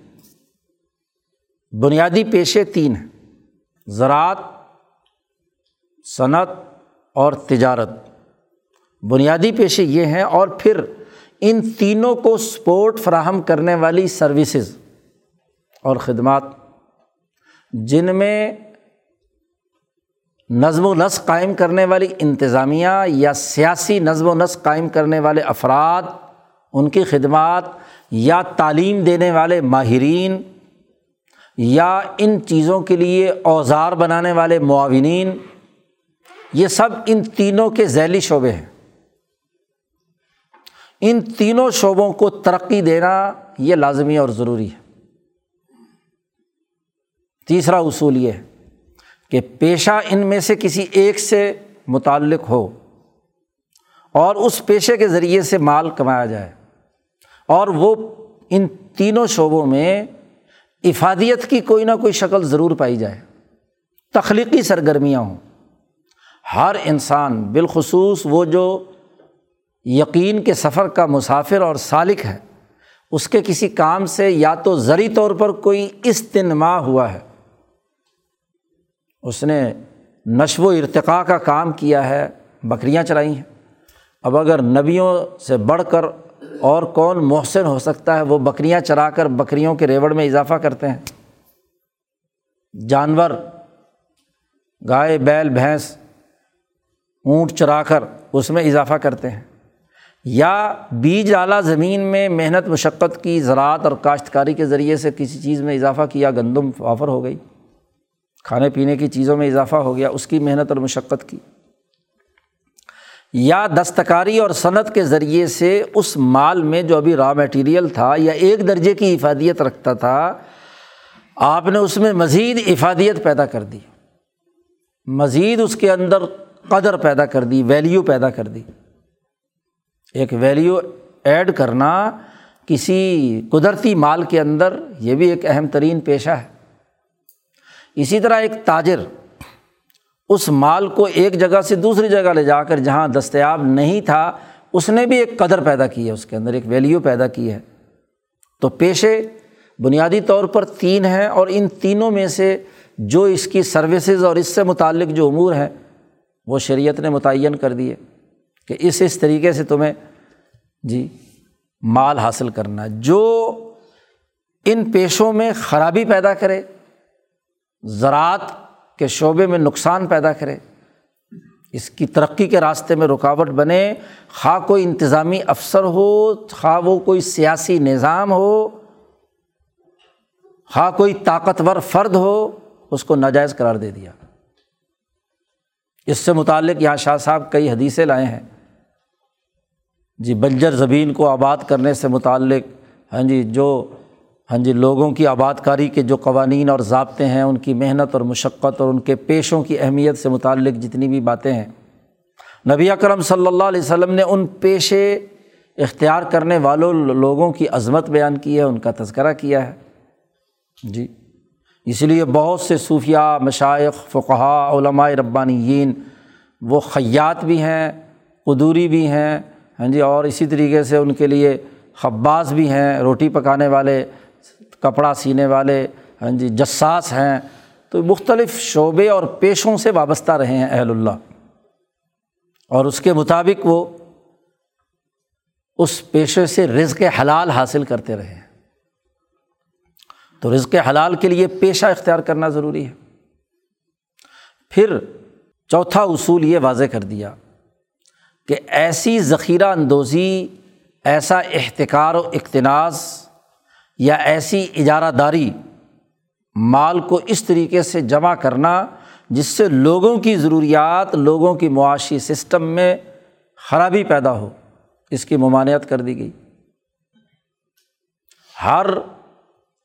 بنیادی پیشے تین ہیں۔ زراعت، صنعت اور تجارت۔ بنیادی پیشے یہ ہیں اور پھر ان تینوں کو سپورٹ فراہم کرنے والی سروسز اور خدمات، جن میں نظم و نسق قائم کرنے والی انتظامیہ یا سیاسی نظم و نسق قائم کرنے والے افراد ان کی خدمات یا تعلیم دینے والے ماہرین یا ان چیزوں کے لیے اوزار بنانے والے معاونین، یہ سب ان تینوں کے ذیلی شعبے ہیں۔ ان تینوں شعبوں کو ترقی دینا یہ لازمی اور ضروری ہے۔ تیسرا اصول یہ ہے کہ پیشہ ان میں سے کسی ایک سے متعلق ہو اور اس پیشے کے ذریعے سے مال کمایا جائے۔ اور وہ ان تینوں شعبوں میں افادیت کی کوئی نہ کوئی شکل ضرور پائی جائے۔ تخلیقی سرگرمیاں ہوں۔ ہر انسان بالخصوص وہ جو یقین کے سفر کا مسافر اور سالق ہے، اس کے کسی کام سے یا تو زرعی طور پر کوئی استنما ہوا ہے۔ اس نے نشو و ارتقاء کا کام کیا ہے، بکریاں چلائی ہیں۔ اب اگر نبیوں سے بڑھ کر اور کون محسن ہو سکتا ہے؟ وہ بکریاں چرا کر بکریوں کے ریوڑ میں اضافہ کرتے ہیں۔ جانور، گائے، بیل، بھینس، اونٹ چرا کر اس میں اضافہ کرتے ہیں۔ یا بیج ڈالا زمین میں محنت، مشقت کی زراعت اور کاشتکاری کے ذریعے سے کسی چیز میں اضافہ کیا، گندم آفر ہو گئی، کھانے پینے کی چیزوں میں اضافہ ہو گیا، اس کی محنت اور مشقت کی۔ یا دستکاری اور صنعت کے ذریعے سے اس مال میں جو ابھی را میٹیریل تھا یا ایک درجے کی افادیت رکھتا تھا، آپ نے اس میں مزید افادیت پیدا کر دی۔ مزید اس کے اندر قدر پیدا کر دی ویلیو پیدا کر دی۔ ایک ویلیو ایڈ کرنا کسی قدرتی مال کے اندر یہ بھی ایک اہم ترین پیشہ ہے۔ اسی طرح ایک تاجر۔ اس مال کو ایک جگہ سے دوسری جگہ لے جا کر جہاں دستیاب نہیں تھا، اس نے بھی ایک قدر پیدا کی ہے، اس کے اندر ایک ویلیو پیدا کی ہے۔ تو پیشے بنیادی طور پر تین ہیں اور ان تینوں میں سے جو اس کی سروسز اور اس سے متعلق جو امور ہیں، وہ شریعت نے متعین کر دیے کہ اس اس طریقے سے تمہیں جی مال حاصل کرنا جو ان پیشوں میں خرابی پیدا کرے، زراعت کے شعبے میں نقصان پیدا کرے، اس کی ترقی کے راستے میں رکاوٹ بنے، خواہ کوئی انتظامی افسر ہو، خواہ وہ کوئی سیاسی نظام ہو، خواہ کوئی طاقتور فرد ہو، اس کو ناجائز قرار دے دیا۔ اس سے متعلق یہاں شاہ صاحب کئی حدیثیں لائے ہیں۔ جی بنجر زمین کو آباد کرنے سے متعلق ہاں جی جو ہاں جی لوگوں کی آباد کاری کے جو قوانین اور ضابطے ہیں، ان کی محنت اور مشقت اور ان کے پیشوں کی اہمیت سے متعلق جتنی بھی باتیں ہیں، نبی اکرم صلی اللہ علیہ وسلم نے ان پیشے اختیار کرنے والوں لوگوں کی عظمت بیان کی ہے، ان کا تذکرہ کیا ہے۔ جی اس لیے بہت سے صوفیہ مشائق فقہ علماء ربانیین، وہ خیات بھی ہیں، قدوری بھی ہیں ہاں جی اور اسی طریقے سے ان کے لیے خباز بھی ہیں، روٹی پکانے والے کپڑا سینے والے ہاں جی جساس ہیں، تو مختلف شعبے اور پیشوں سے وابستہ رہے ہیں اہل اللہ۔ اور اس کے مطابق وہ اس پیشے سے رزق حلال حاصل کرتے رہے ہیں۔ تو رزق حلال کے لیے پیشہ اختیار کرنا ضروری ہے۔ پھر چوتھا اصول یہ واضح کر دیا کہ ایسی ذخیرہ اندوزی، ایسا احتکار و اقتناز یا ایسی اجارہ داری مال کو اس طریقے سے جمع کرنا جس سے لوگوں کی ضروریات، لوگوں کی معاشی سسٹم میں خرابی پیدا ہو، اس کی ممانعت کر دی گئی۔ ہر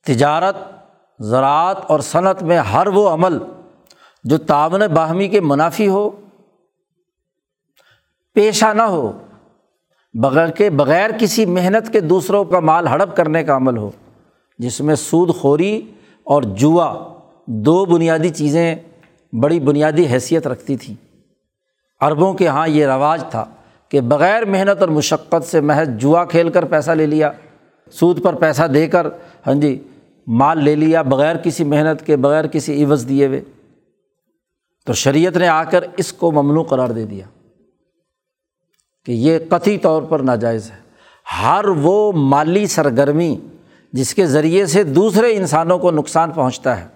تجارت، زراعت اور صنعت میں ہر وہ عمل جو تعاون باہمی کے منافی ہو، پیشہ نہ ہو، بغیر کے بغیر کسی محنت کے دوسروں کا مال ہڑپ کرنے کا عمل ہو۔ جس میں سود خوری اور جوا دو بنیادی چیزیں بڑی بنیادی حیثیت رکھتی تھیں۔ عربوں کے یہاں یہ رواج تھا کہ بغیر محنت اور مشقت سے محض جوا کھیل کر پیسہ لے لیا، سود پر پیسہ دے کر ہاں جی مال لے لیا بغیر کسی محنت کے، بغیر کسی عوض دیے ہوئے۔ تو شریعت نے آ کر اس کو ممنوع قرار دے دیا کہ یہ قطعی طور پر ناجائز ہے۔ ہر وہ مالی سرگرمی جس کے ذریعے سے دوسرے انسانوں کو نقصان پہنچتا ہے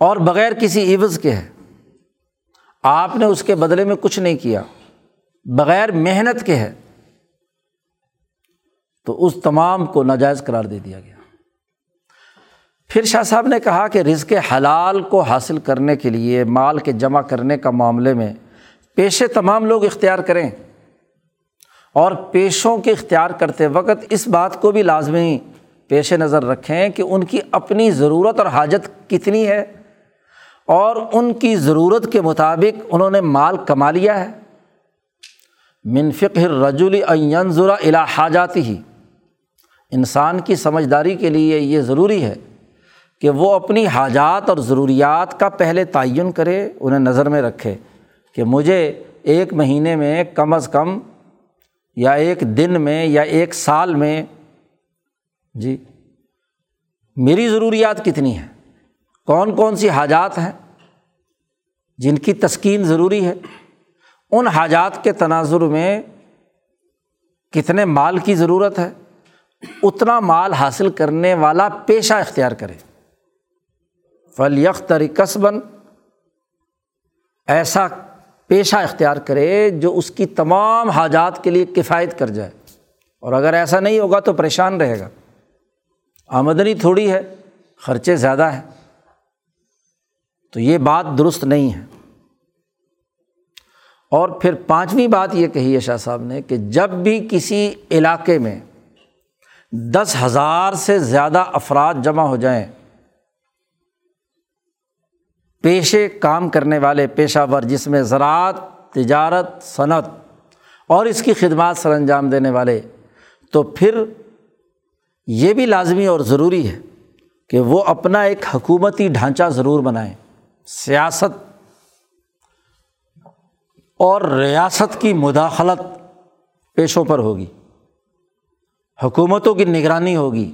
اور بغیر کسی عوض کے ہے آپ نے اس کے بدلے میں کچھ نہیں کیا، بغیر محنت کے ہے، تو اس تمام کو ناجائز قرار دے دیا گیا۔ پھر شاہ صاحب نے کہا کہ رزق حلال کو حاصل کرنے کے لیے، مال کے جمع کرنے کا معاملے میں پیشے تمام لوگ اختیار کریں۔ اور پیشوں کے اختیار کرتے وقت اس بات کو بھی لازمی پیش نظر رکھیں کہ ان کی اپنی ضرورت اور حاجت کتنی ہے اور ان کی ضرورت کے مطابق انہوں نے مال کما لیا ہے۔ منفق رجول ضرا الا حاجاتی ہی انسان کی سمجھداری کے لیے یہ ضروری ہے کہ وہ اپنی حاجات اور ضروریات کا پہلے تعین کرے، انہیں نظر میں رکھے کہ مجھے ایک مہینے میں کم از کم یا ایک دن میں یا ایک سال میں جی میری ضروریات کتنی ہیں؟ کون کون سی حاجات ہیں جن کی تسکین ضروری ہے؟ ان حاجات کے تناظر میں کتنے مال کی ضرورت ہے؟ اتنا مال حاصل کرنے والا پیشہ اختیار کرے۔ فل یختر قصباً ایسا پیشہ اختیار کرے جو اس کی تمام حاجات کے لیے کفایت کر جائے۔ اور اگر ایسا نہیں ہوگا تو پریشان رہے گا۔ آمدنی تھوڑی ہے، خرچے زیادہ ہیں۔ تو یہ بات درست نہیں ہے۔ اور پھر پانچویں بات یہ کہی ہے شاہ صاحب نے کہ جب بھی کسی علاقے میں دس ہزار سے زیادہ افراد جمع ہو جائیں پیشے کام کرنے والے پیشہ ور جس میں زراعت، تجارت، صنعت اور اس کی خدمات سر انجام دینے والے۔ تو پھر یہ بھی لازمی اور ضروری ہے کہ وہ اپنا ایک حکومتی ڈھانچہ ضرور بنائیں۔ سیاست اور ریاست کی مداخلت پیشوں پر ہوگی۔ حکومتوں کی نگرانی ہوگی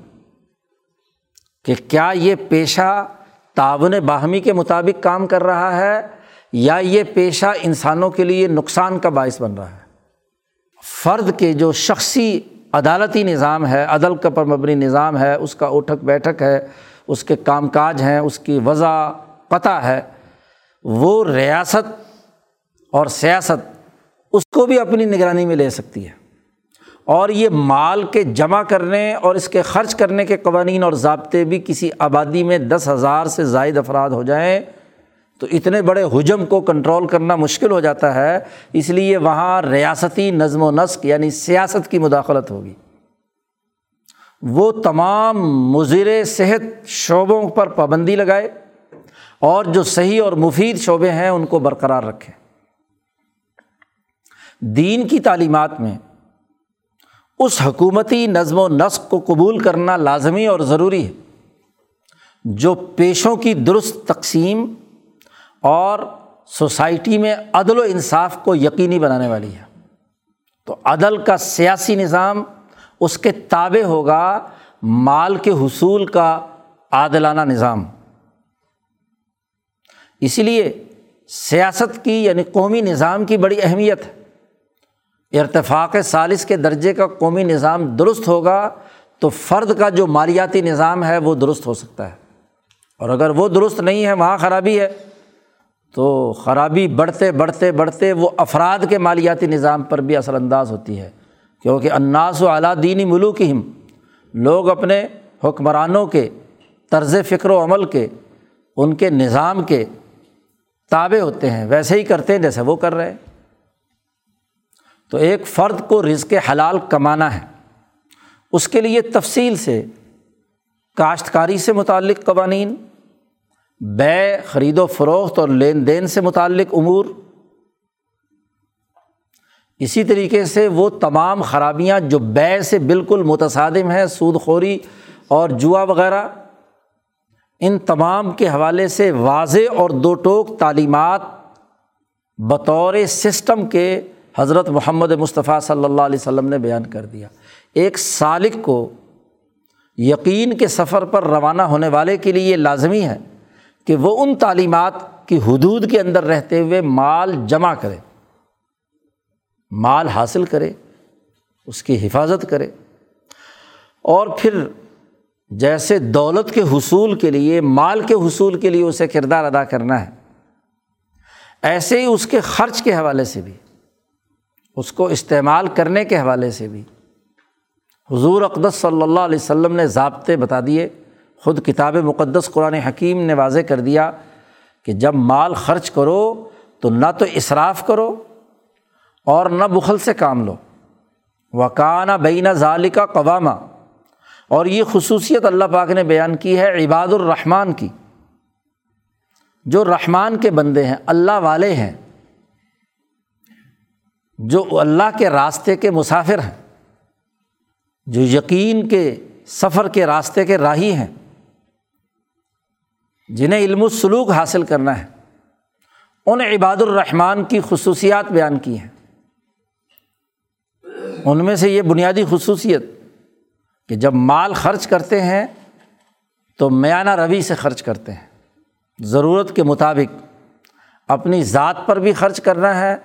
کہ کیا یہ پیشہ تعاون باہمی کے مطابق کام کر رہا ہے یا یہ پیشہ انسانوں کے لیے نقصان کا باعث بن رہا ہے؟ فرد کے جو شخصی عدالتی نظام ہے، عدل کا پر مبنی نظام ہے، اس کا اٹھک بیٹھک ہے، اس کے کام کاج ہیں، اس کی وضع پتہ ہے، وہ ریاست اور سیاست اس کو بھی اپنی نگرانی میں لے سکتی ہے۔ اور یہ مال کے جمع کرنے اور اس کے خرچ کرنے کے قوانین اور ضابطے بھی کسی آبادی میں دس ہزار سے زائد افراد ہو جائیں تو اتنے بڑے حجم کو کنٹرول کرنا مشکل ہو جاتا ہے، اس لیے وہاں ریاستی نظم و نسق یعنی سیاست کی مداخلت ہوگی۔ وہ تمام مضر صحت شعبوں پر پابندی لگائے اور جو صحیح اور مفید شعبے ہیں ان کو برقرار رکھیں دین کی تعلیمات میں اس حکومتی نظم و نسق کو قبول کرنا لازمی اور ضروری ہے جو پیشوں کی درست تقسیم اور سوسائٹی میں عدل و انصاف کو یقینی بنانے والی ہے۔ تو عدل کا سیاسی نظام اس کے تابع ہوگا مال کے حصول کا عادلانہ نظام۔ اسی لیے سیاست کی یعنی قومی نظام کی بڑی اہمیت ہے۔ ارتفاق سالس کے درجے کا قومی نظام درست ہوگا تو فرد کا جو مالیاتی نظام ہے وہ درست ہو سکتا ہے۔ اور اگر وہ درست نہیں ہے، وہاں خرابی ہے۔ تو خرابی بڑھتے بڑھتے بڑھتے وہ افراد کے مالیاتی نظام پر بھی اثر انداز ہوتی ہے۔ کیونکہ اناس و اعلیٰ دینی ملوک ہم لوگ اپنے حکمرانوں کے، طرز فکر و عمل کے، ان کے نظام کے تابع ہوتے ہیں۔ ویسے ہی کرتے ہیں جیسے وہ کر رہے ہیں۔ تو ایک فرد کو رزق حلال کمانا ہے۔ اس کے لیے تفصیل سے کاشتکاری سے متعلق قوانین، بے، خرید و فروخت اور لین دین سے متعلق امور۔ اسی طریقے سے وہ تمام خرابیاں جو بے سے بالکل متصادم ہیں، سود خوری اور جوا وغیرہ، ان تمام کے حوالے سے واضح اور دو ٹوک تعلیمات بطور سسٹم کے حضرت محمد مصطفیٰ صلی اللہ علیہ وسلم نے بیان کر دیا۔ ایک سالق کو یقین کے سفر پر روانہ ہونے والے کے لیے یہ لازمی ہے کہ وہ ان تعلیمات کی حدود کے اندر رہتے ہوئے مال جمع کرے۔ مال حاصل کرے، اس کی حفاظت کرے۔ اور پھر جیسے دولت کے حصول کے لیے، مال کے حصول کے لیے اسے کردار ادا کرنا ہے، ایسے ہی اس کے خرچ کے حوالے سے بھی۔ اس کو استعمال کرنے کے حوالے سے بھی۔ حضور اقدس صلی اللہ علیہ وسلم نے ضابطے بتا دیے، خود کتاب مقدس قرآن حکیم نے واضح کر دیا کہ جب مال خرچ کرو تو نہ تو اصراف کرو اور نہ بخل سے کام لو۔ وکانہ بین ظالی کا قوامہ اور یہ خصوصیت اللہ پاک نے بیان کی ہے عباد الرحمٰن کی۔ جو رحمان کے بندے ہیں، اللہ والے ہیں۔ جو اللہ کے راستے کے مسافر ہیں، جو یقین کے سفر کے راستے کے راہی ہیں، جنہیں علم السلوک حاصل کرنا ہے، ان عباد الرحمٰن کی خصوصیات بیان کی ہیں۔ ان میں سے یہ بنیادی خصوصیت کہ جب مال خرچ کرتے ہیں تو میانہ روی سے خرچ کرتے ہیں۔ ضرورت کے مطابق اپنی ذات پر بھی خرچ کرنا ہے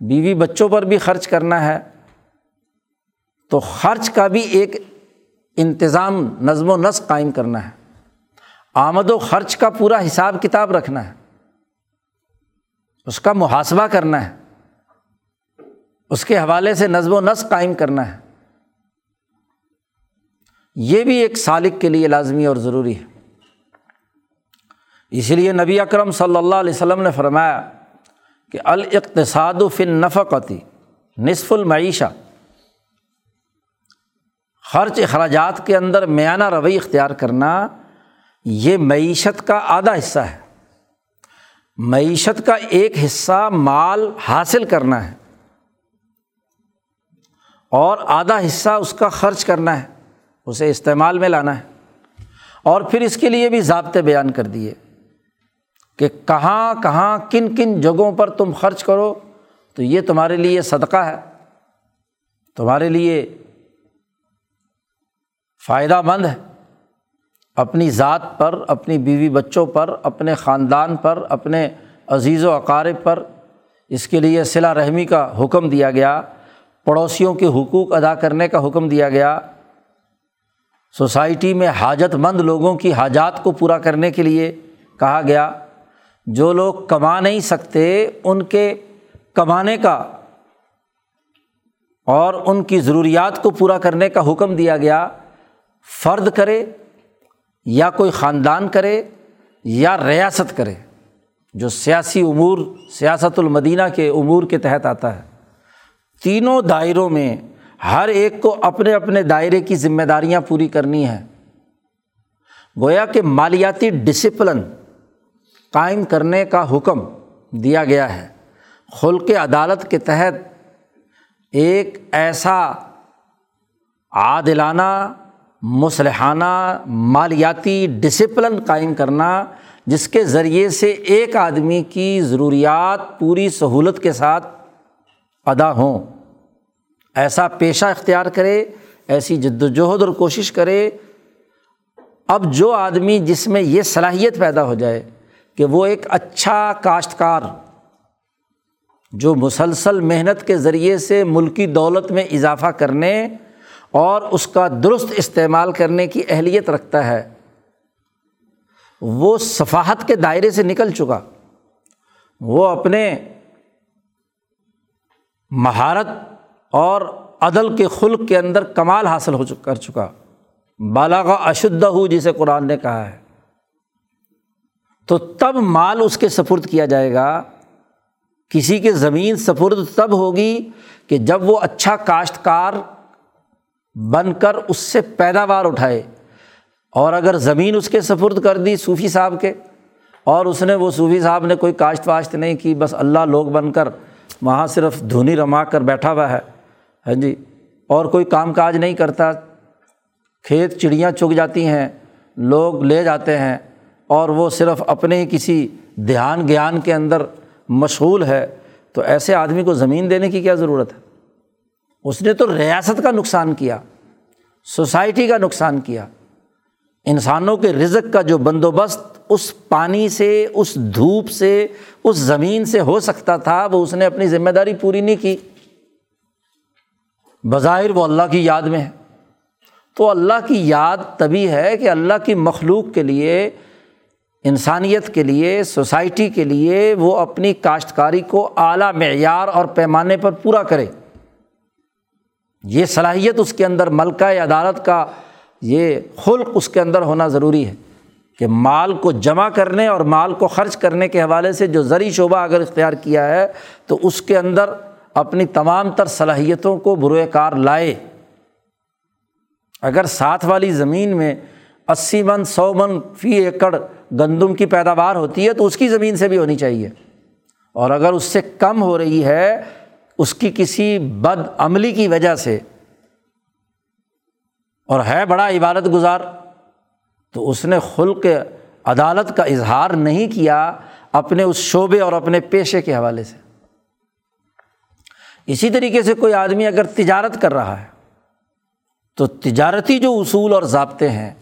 بیوی بچوں پر بھی خرچ کرنا ہے، تو خرچ کا بھی ایک انتظام نظم و نسق قائم کرنا ہے۔ آمد و خرچ کا پورا حساب کتاب رکھنا ہے۔ اس کا محاسبہ کرنا ہے۔ اس کے حوالے سے نظم و نسق قائم کرنا ہے۔ یہ بھی ایک سالق کے لیے لازمی اور ضروری ہے۔ اسی لیے نبی اکرم صلی اللہ علیہ وسلم نے فرمایا کہ الاقتصاد فن نفقتی نصف المعیشہ۔ خرچ اخراجات کے اندر میانہ روی اختیار کرنا یہ معیشت کا آدھا حصہ ہے۔ معیشت کا ایک حصہ مال حاصل کرنا ہے۔ اور آدھا حصہ اس کا خرچ کرنا ہے، اسے استعمال میں لانا ہے۔ اور پھر اس کے لیے بھی ضابطے بیان کر دیے۔ کہ کہاں کہاں کن کن جگہوں پر تم خرچ کرو، تو یہ تمہارے لیے صدقہ ہے۔ تمہارے لیے فائدہ مند ہے۔ اپنی ذات پر، اپنی بیوی بچوں پر، اپنے خاندان پر، اپنے عزیز و اقارب پر اس کے لیے صلا رحمی کا حکم دیا گیا۔ پڑوسیوں کے حقوق ادا کرنے کا حکم دیا گیا۔ سوسائٹی میں حاجت مند لوگوں کی حاجات کو پورا کرنے کے لیے کہا گیا۔ جو لوگ کما نہیں سکتے ان کے کمانے کا اور ان کی ضروریات کو پورا کرنے کا حکم دیا گیا، فرد کرے یا کوئی خاندان کرے یا ریاست کرے، جو سیاسی امور، سیاست المدینہ کے امور کے تحت آتا ہے۔ تینوں دائروں میں ہر ایک کو اپنے اپنے دائرے کی ذمہ داریاں پوری کرنی ہیں۔ گویا کہ مالیاتی ڈسپلن قائم کرنے کا حکم دیا گیا ہے۔ خلق عدالت کے تحت ایک ایسا عادلانہ، مصلحانہ، مالیاتی ڈسپلن قائم کرنا، جس کے ذریعے سے ایک آدمی کی ضروریات پوری سہولت کے ساتھ ادا ہوں۔ ایسا پیشہ اختیار کرے، ایسی جد وجہد اور کوشش کرے۔ اب جو آدمی جس میں یہ صلاحیت پیدا ہو جائے کہ وہ ایک اچھا کاشتکار، جو مسلسل محنت کے ذریعے سے ملکی دولت میں اضافہ کرنے اور اس کا درست استعمال کرنے کی اہلیت رکھتا ہے۔ وہ صفاحت کے دائرے سے نکل چکا۔ وہ اپنے مہارت اور عدل کے خلق کے اندر کمال حاصل ہو کر چکا۔ بالا کا ہو جسے قرآن نے کہا ہے۔ تو تب مال اس کے سپرد کیا جائے گا۔ کسی کے زمین سپرد تب ہوگی کہ جب وہ اچھا کاشتکار بن کر اس سے پیداوار اٹھائے۔ اور اگر زمین اس کے سفرد کر دی صوفی صاحب کے، اور اس نے وہ صوفی صاحب نے کوئی کاشت واشت نہیں کی، بس اللہ لوگ بن کر وہاں صرف دھونی رما کر بیٹھا ہوا ہے۔ ہاں جی؟ اور کوئی کام کاج نہیں کرتا۔ کھیت چڑیاں چگ جاتی ہیں، لوگ لے جاتے ہیں۔ اور وہ صرف اپنے کسی دھیان گیان کے اندر مشغول ہے، تو ایسے آدمی کو زمین دینے کی کیا ضرورت ہے؟ اس نے تو ریاست کا نقصان کیا، سوسائٹی کا نقصان کیا۔ انسانوں کے رزق کا جو بندوبست اس پانی سے، اس دھوپ سے، اس زمین سے ہو سکتا تھا، وہ اس نے اپنی ذمہ داری پوری نہیں کی۔ بظاہر وہ اللہ کی یاد میں ہے۔ تو اللہ کی یاد تبھی ہے کہ اللہ کی مخلوق کے لیے انسانیت کے لیے، سوسائٹی کے لیے وہ اپنی کاشتکاری کو اعلیٰ معیار اور پیمانے پر پورا کرے۔ یہ صلاحیت اس کے اندر ملکہ عدالت کا، یہ خلق اس کے اندر ہونا ضروری ہے کہ مال کو جمع کرنے اور مال کو خرچ کرنے کے حوالے سے جو زرعی شعبہ اگر اختیار کیا ہے، تو اس کے اندر اپنی تمام تر صلاحیتوں کو بروئے کار لائے۔ اگر ساتھ والی زمین میں اسی من، سو من فی ایکڑ گندم کی پیداوار ہوتی ہے تو اس کی زمین سے بھی ہونی چاہیے۔ اور اگر اس سے کم ہو رہی ہے، اس کی کسی بد عملی کی وجہ سے، اور ہے بڑا عبادت گزار، تو اس نے خلق عدالت کا اظہار نہیں کیا اپنے اس شعبے اور اپنے پیشے کے حوالے سے۔ اسی طریقے سے کوئی آدمی اگر تجارت کر رہا ہے، تو تجارتی جو اصول اور ضابطے ہیں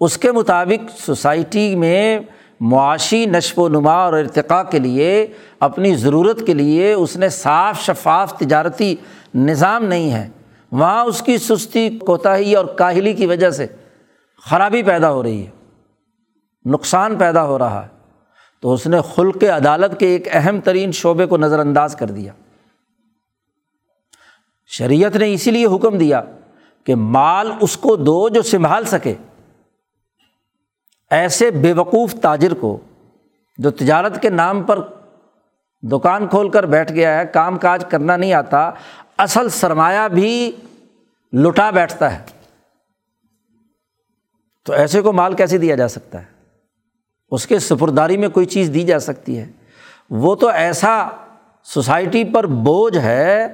اس کے مطابق سوسائٹی میں معاشی نشو و نما اور ارتقاء کے لیے، اپنی ضرورت کے لیے اس نے صاف شفاف تجارتی نظام نہیں ہے۔ وہاں اس کی سستی، کوتاہی اور کاہلی کی وجہ سے خرابی پیدا ہو رہی ہے۔ نقصان پیدا ہو رہا ہے۔ تو اس نے خلق عدالت کے ایک اہم ترین شعبے کو نظر انداز کر دیا۔ شریعت نے اسی لیے حکم دیا کہ مال اس کو دو جو سنبھال سکے۔ ایسے بے وقوف تاجر کو جو تجارت کے نام پر دکان کھول کر بیٹھ گیا ہے، کام کاج کرنا نہیں آتا، اصل سرمایہ بھی لٹا بیٹھتا ہے۔ تو ایسے کو مال کیسے دیا جا سکتا ہے؟ اس کے سپرداری میں کوئی چیز دی جا سکتی ہے۔ وہ تو ایسا سوسائٹی پر بوجھ ہے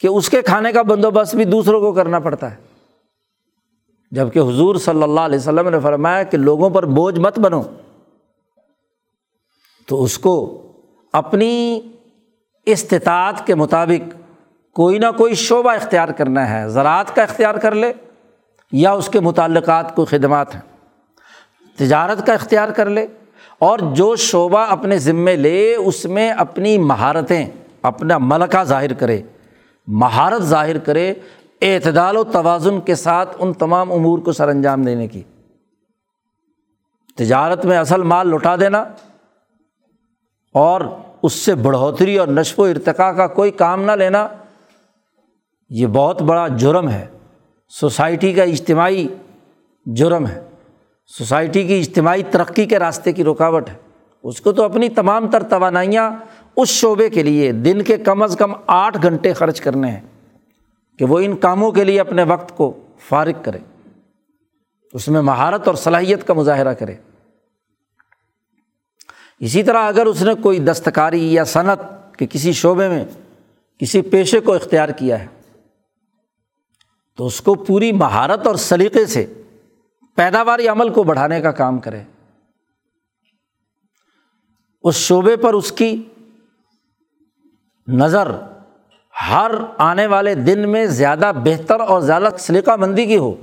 کہ اس کے کھانے کا بندوبست بھی دوسروں کو کرنا پڑتا ہے۔ جبکہ حضور صلی اللہ علیہ وسلم نے فرمایا کہ لوگوں پر بوجھ مت بنو۔ تو اس کو اپنی استطاعت کے مطابق کوئی نہ کوئی شعبہ اختیار کرنا ہے۔ زراعت کا اختیار کر لے یا اس کے متعلقات کوئی خدمات ہیں۔ تجارت کا اختیار کر لے اور جو شعبہ اپنے ذمے لے، اس میں اپنی مہارتیں، اپنا ملکہ ظاہر کرے۔ مہارت ظاہر کرے اعتدال و توازن کے ساتھ ان تمام امور کو سر انجام دینے کی۔ تجارت میں اصل مال لٹا دینا اور اس سے بڑھوتری اور نشو و ارتقاء کا کوئی کام نہ لینا، یہ بہت بڑا جرم ہے۔ سوسائٹی کا اجتماعی جرم ہے۔ سوسائٹی کی اجتماعی ترقی کے راستے کی رکاوٹ ہے۔ اس کو تو اپنی تمام تر توانائیاں اس شعبے کے لیے، دن کے کم از کم آٹھ گھنٹے خرچ کرنے ہیں۔ کہ وہ ان کاموں کے لیے اپنے وقت کو فارغ کرے، اس میں مہارت اور صلاحیت کا مظاہرہ کرے۔ اسی طرح اگر اس نے کوئی دستکاری یا صنعت کے کسی شعبے میں کسی پیشے کو اختیار کیا ہے، تو اس کو پوری مہارت اور سلیقے سے پیداواری عمل کو بڑھانے کا کام کرے۔ اس شعبے پر اس کی نظر ہر آنے والے دن میں زیادہ بہتر اور زیادہ سلیقہ مندی کی ہو،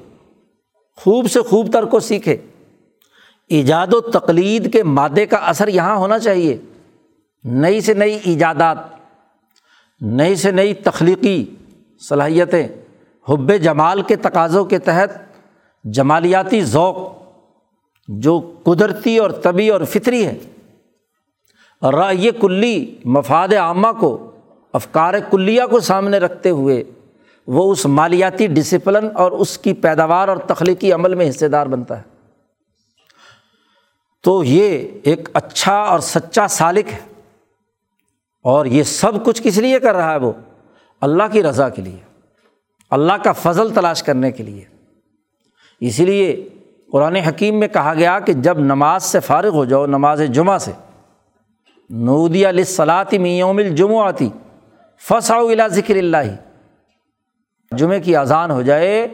خوب سے خوب تر کو سیکھے۔ ایجاد و تقلید کے مادے کا اثر یہاں ہونا چاہیے۔ نئی سے نئی ایجادات، نئی سے نئی تخلیقی صلاحیتیں۔ حب جمال کے تقاضوں کے تحت جمالیاتی ذوق جو قدرتی اور طبی اور فطری ہے۔ رائے کلی مفاد عامہ کو افکار کلیہ کو سامنے رکھتے ہوئے وہ اس مالیاتی ڈسپلن اور اس کی پیداوار اور تخلیقی عمل میں حصے دار بنتا ہے۔ تو یہ ایک اچھا اور سچا سالک ہے اور یہ سب کچھ کس لیے کر رہا ہے وہ؟ اللہ کی رضا کے لیے، اللہ کا فضل تلاش کرنے کے لیے۔ اسی لیے قرآن حکیم میں کہا گیا کہ جب نماز سے فارغ ہو جاؤ، نماز جمعہ سے نودی علیہ صلاحی میوم الجمع آتی فساؤ الا ذکر اللہ جمعے کی اذان ہو جائے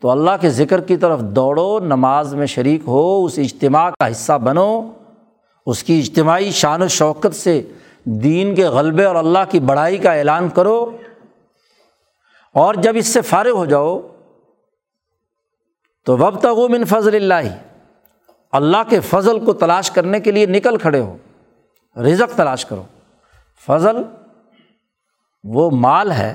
تو اللہ کے ذکر کی طرف دوڑو، نماز میں شریک ہو، اس اجتماع کا حصہ بنو۔ اس کی اجتماعی شان و شوکت سے دین کے غلبے اور اللہ کی بڑائی کا اعلان کرو۔ اور جب اس سے فارغ ہو جاؤ تو وب من فضل اللہ اللہ کے فضل کو تلاش کرنے کے لیے نکل کھڑے ہو، رزق تلاش کرو۔ فضل وہ مال ہے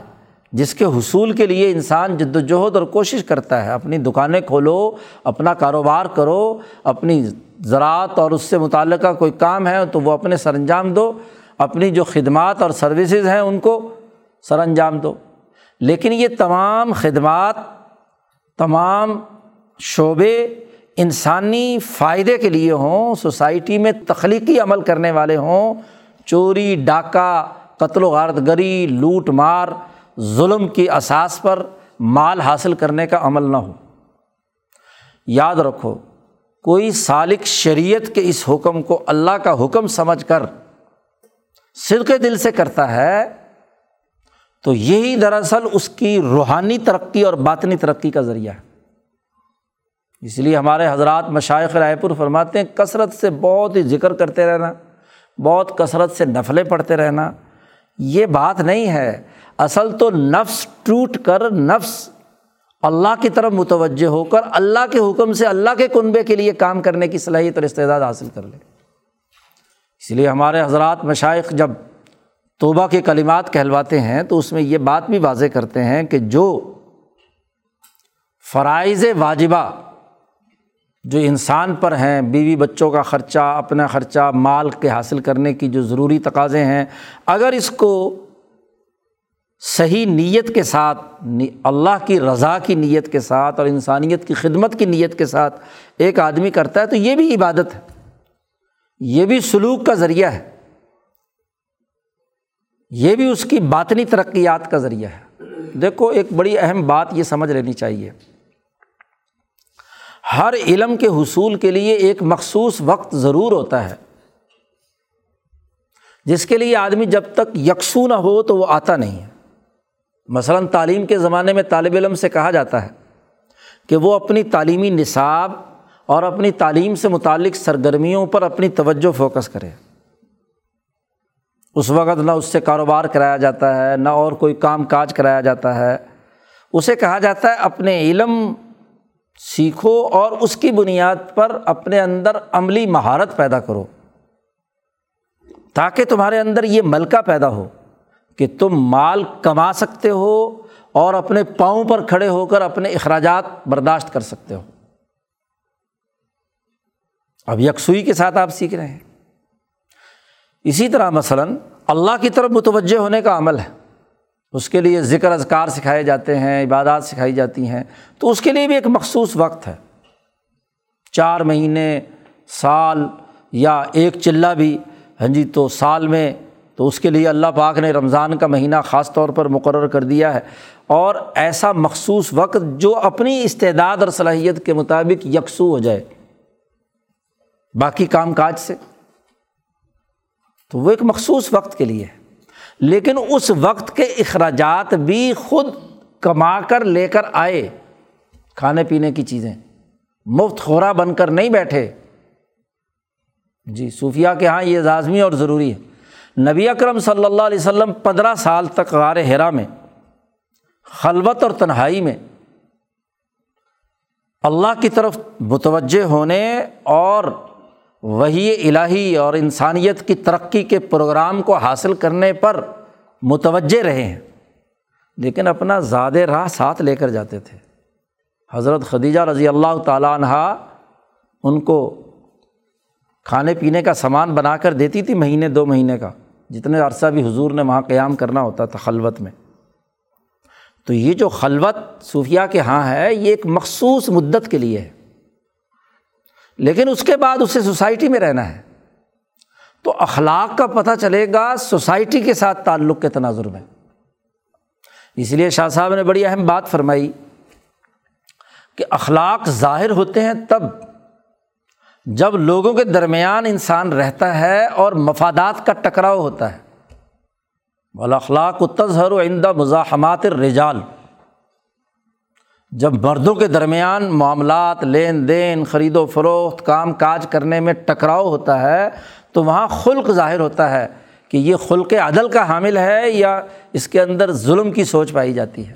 جس کے حصول کے لیے انسان جد وجہد اور کوشش کرتا ہے۔ اپنی دکانیں کھولو، اپنا کاروبار کرو، اپنی زراعت اور اس سے متعلقہ کوئی کام ہے تو وہ اپنے سر انجام دو۔ اپنی جو خدمات اور سروسز ہیں ان کو سر انجام دو۔ لیکن یہ تمام خدمات، تمام شعبے انسانی فائدے کے لیے ہوں، سوسائٹی میں تخلیقی عمل کرنے والے ہوں، چوری، ڈاکہ قتل و غارت گری، لوٹ مار، ظلم کی اساس پر مال حاصل کرنے کا عمل نہ ہو۔ یاد رکھو، کوئی سالق شریعت کے اس حکم کو اللہ کا حکم سمجھ کر صدقے دل سے کرتا ہے، تو یہی دراصل اس کی روحانی ترقی اور باطنی ترقی کا ذریعہ ہے۔ اس لیے ہمارے حضرات مشائق رائے پور فرماتے ہیں، کثرت سے بہت ہی ذکر کرتے رہنا، بہت کثرت سے نفلیں پڑھتے رہنا یہ بات نہیں ہے۔ اصل تو نفس ٹوٹ کر نفس اللہ کی طرف متوجہ ہو کر اللہ کے حکم سے اللہ کے کنبے کے لیے کام کرنے کی صلاحیت اور استعداد حاصل کر لے۔ اس لیے ہمارے حضرات مشائق جب توبہ کے کلمات کہلواتے ہیں تو اس میں یہ بات بھی واضح کرتے ہیں کہ جو فرائض واجبہ جو انسان پر ہیں، بیوی بچوں کا خرچہ، اپنا خرچہ، مال کے حاصل کرنے کی جو ضروری تقاضے ہیں، اگر اس کو صحیح نیت کے ساتھ اللہ کی رضا کی نیت کے ساتھ اور انسانیت کی خدمت کی نیت کے ساتھ ایک آدمی کرتا ہے تو یہ بھی عبادت ہے۔ یہ بھی سلوک کا ذریعہ ہے۔ یہ بھی اس کی باطنی ترقیات کا ذریعہ ہے۔ دیکھو، ایک بڑی اہم بات یہ سمجھ لینی چاہیے۔ ہر علم کے حصول کے لیے ایک مخصوص وقت ضرور ہوتا ہے۔ جس کے لیے آدمی جب تک یکسو نہ ہو تو وہ آتا نہیں ہے۔ مثلاً تعلیم کے زمانے میں طالب علم سے کہا جاتا ہے کہ وہ اپنی تعلیمی نصاب اور اپنی تعلیم سے متعلق سرگرمیوں پر اپنی توجہ فوکس کرے۔ اس وقت نہ اس سے کاروبار کرایا جاتا ہے، نہ اور کوئی کام کاج کرایا جاتا ہے۔ اسے کہا جاتا ہے اپنے علم سیکھو اور اس کی بنیاد پر اپنے اندر عملی مہارت پیدا کرو۔ تاکہ تمہارے اندر یہ ملکہ پیدا ہو کہ تم مال کما سکتے ہو اور اپنے پاؤں پر کھڑے ہو کر اپنے اخراجات برداشت کر سکتے ہو۔ اب یکسوئی کے ساتھ آپ سیکھ رہے ہیں۔ اسی طرح مثلاً اللہ کی طرف متوجہ ہونے کا عمل ہے۔ اس کے لیے ذکر اذکار سکھائے جاتے ہیں، عبادات سکھائی جاتی ہیں۔ تو اس کے لیے بھی ایک مخصوص وقت ہے۔ چار مہینے، سال یا ایک چلہ بھی۔ ہاں جی تو سال میں تو اس کے لیے اللہ پاک نے رمضان کا مہینہ خاص طور پر مقرر کر دیا ہے۔ اور ایسا مخصوص وقت جو اپنی استعداد اور صلاحیت کے مطابق یکسو ہو جائے۔ باقی کام کاج سے۔ تو وہ ایک مخصوص وقت کے لیے ہے۔ لیکن اس وقت کے اخراجات بھی خود کما کر لے کر آئے۔ کھانے پینے کی چیزیں۔ مفت خورا بن کر نہیں بیٹھے۔ جی صوفیہ کے یہاں یہ لازمی اور ضروری ہے۔ نبی اکرم صلی اللہ علیہ وسلم پندرہ سال تک غار ہیرا میں، خلوت اور تنہائی میں اللہ کی طرف متوجہ ہونے اور وہی الہی اور انسانیت کی ترقی کے پروگرام کو حاصل کرنے پر متوجہ رہے ہیں۔ لیکن اپنا زیادہ راہ ساتھ لے کر جاتے تھے۔ حضرت خدیجہ رضی اللہ تعالیٰ عنہ ان کو کھانے پینے کا سامان بنا کر دیتی تھی مہینے، دو مہینے کا۔ جتنے عرصہ بھی حضور نے وہاں قیام کرنا ہوتا تھا خلوت میں۔ تو یہ جو خلوت صوفیہ کے ہاں ہے، یہ ایک مخصوص مدت کے لیے ہے۔ لیکن اس کے بعد اسے سوسائٹی میں رہنا ہے۔ تو اخلاق کا پتہ چلے گا سوسائٹی کے ساتھ تعلق کے تناظر میں۔ اس لیے شاہ صاحب نے بڑی اہم بات فرمائی کہ اخلاق ظاہر ہوتے ہیں تب جب لوگوں کے درمیان انسان رہتا ہے اور مفادات کا ٹکراؤ ہوتا ہے۔ اخلاق و تظہر و آئندہ مزاحمات رجال جب مردوں کے درمیان معاملات، لین دین، خرید و فروخت، کام کاج کرنے میں ٹکراؤ ہوتا ہے، تو وہاں خلق ظاہر ہوتا ہے کہ یہ خلق عدل کا حامل ہے یا اس کے اندر ظلم کی سوچ پائی جاتی ہے۔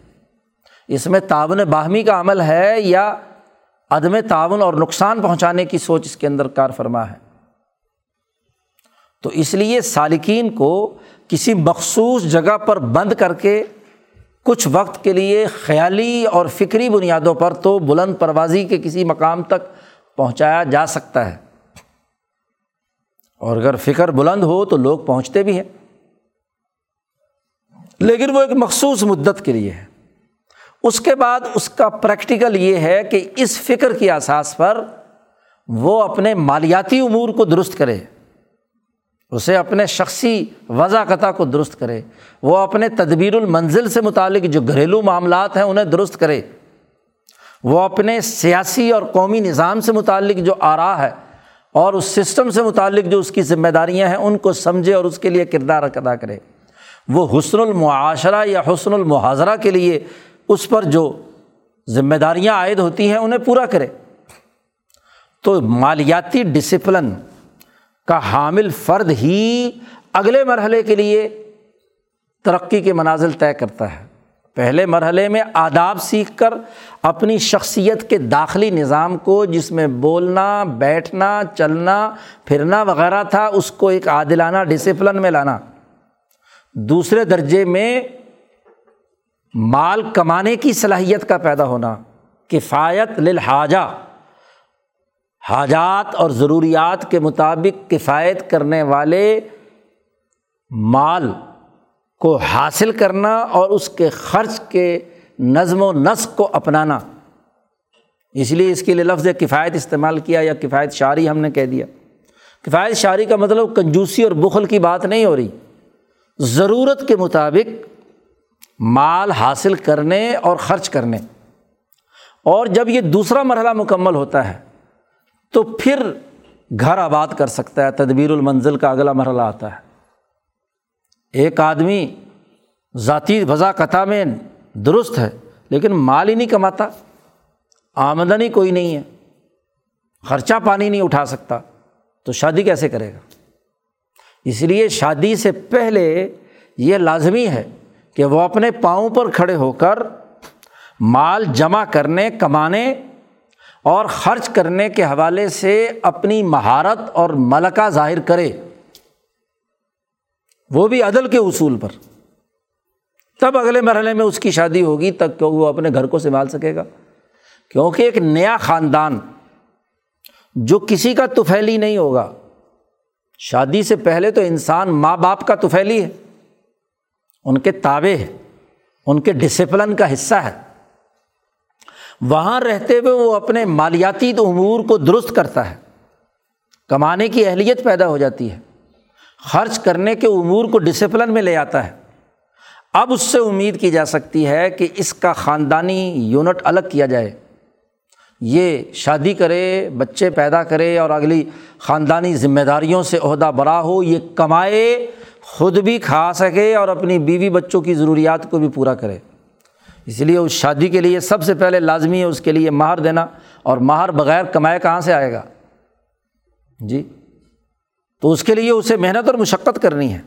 اس میں تعاون باہمی کا عمل ہے یا عدم تعاون اور نقصان پہنچانے کی سوچ اس کے اندر کار فرما ہے۔ تو اس لیے سالکین کو کسی مخصوص جگہ پر بند کر کے کچھ وقت کے لیے خیالی اور فکری بنیادوں پر تو بلند پروازی کے کسی مقام تک پہنچایا جا سکتا ہے۔ اور اگر فکر بلند ہو تو لوگ پہنچتے بھی ہیں۔ لیکن وہ ایک مخصوص مدت کے لیے ہے۔ اس کے بعد اس کا پریکٹیکل یہ ہے کہ اس فکر کی اساس پر وہ اپنے مالیاتی امور کو درست کرے۔ اسے اپنے شخصی وضاقتہ کو درست کرے۔ وہ اپنے تدبیر المنزل سے متعلق جو گھریلو معاملات ہیں انہیں درست کرے۔ وہ اپنے سیاسی اور قومی نظام سے متعلق جو آرا ہے اور اس سسٹم سے متعلق جو اس کی ذمہ داریاں ہیں، ان کو سمجھے اور اس کے لیے کردار ادا کرے۔ وہ حسن المعاشرہ یا حسن المحاظرہ کے لیے اس پر جو ذمہ داریاں عائد ہوتی ہیں، انہیں پورا کرے۔ تو مالیاتی ڈسپلن کا حامل فرد ہی اگلے مرحلے کے لیے ترقی کے منازل طے کرتا ہے۔ پہلے مرحلے میں آداب سیکھ کر اپنی شخصیت کے داخلی نظام کو جس میں بولنا، بیٹھنا، چلنا، پھرنا وغیرہ تھا، اس کو ایک عادلانہ ڈسپلن میں لانا۔ دوسرے درجے میں مال کمانے کی صلاحیت کا پیدا ہونا، کفایت للحاجہ۔ حاجات اور ضروریات کے مطابق کفایت کرنے والے مال کو حاصل کرنا اور اس کے خرچ کے نظم و نسق کو اپنانا۔ اس لیے اس کے لیے لفظ کفایت استعمال کیا یا کفایت شاعری ہم نے کہہ دیا۔ کفایت شاعری کا مطلب کنجوسی اور بخل کی بات نہیں ہو رہی۔ ضرورت کے مطابق مال حاصل کرنے اور خرچ کرنے۔ اور جب یہ دوسرا مرحلہ مکمل ہوتا ہے تو پھر گھر آباد کر سکتا ہے، تدبیر المنزل کا اگلا مرحلہ آتا ہے۔ ایک آدمی ذاتی وضا قطع میں درست ہے، لیکن مال ہی نہیں کماتا، آمدنی کوئی نہیں ہے، خرچہ پانی نہیں اٹھا سکتا، تو شادی کیسے کرے گا؟ اس لیے شادی سے پہلے یہ لازمی ہے کہ وہ اپنے پاؤں پر کھڑے ہو کر مال جمع کرنے، کمانے اور خرچ کرنے کے حوالے سے اپنی مہارت اور ملکہ ظاہر کرے۔ وہ بھی عدل کے اصول پر۔ تب اگلے مرحلے میں اس کی شادی ہوگی تب کہ وہ اپنے گھر کو سنبھال سکے گا؟ کیونکہ ایک نیا خاندان جو کسی کا توفیلی نہیں ہوگا۔ شادی سے پہلے تو انسان ماں باپ کا توفیلی ہے۔ ان کے تابے ہے۔ ان کے ڈسپلن کا حصہ ہے۔ وہاں رہتے ہوئے وہ اپنے مالیاتی امور کو درست کرتا ہے۔ کمانے کی اہلیت پیدا ہو جاتی ہے۔ خرچ کرنے کے امور کو ڈسپلن میں لے آتا ہے۔ اب اس سے امید کی جا سکتی ہے کہ اس کا خاندانی یونٹ الگ کیا جائے۔ یہ شادی کرے، بچے پیدا کرے اور اگلی خاندانی ذمہ داریوں سے عہدہ برا ہو، یہ کمائے، خود بھی کھا سکے اور اپنی بیوی بچوں کی ضروریات کو بھی پورا کرے۔ اس لیے اس شادی کے لیے سب سے پہلے لازمی ہے اس کے لیے مہر دینا اور مہر بغیر کمائے کہاں سے آئے گا؟ جی تو اس کے لیے اسے محنت اور مشقت کرنی ہے۔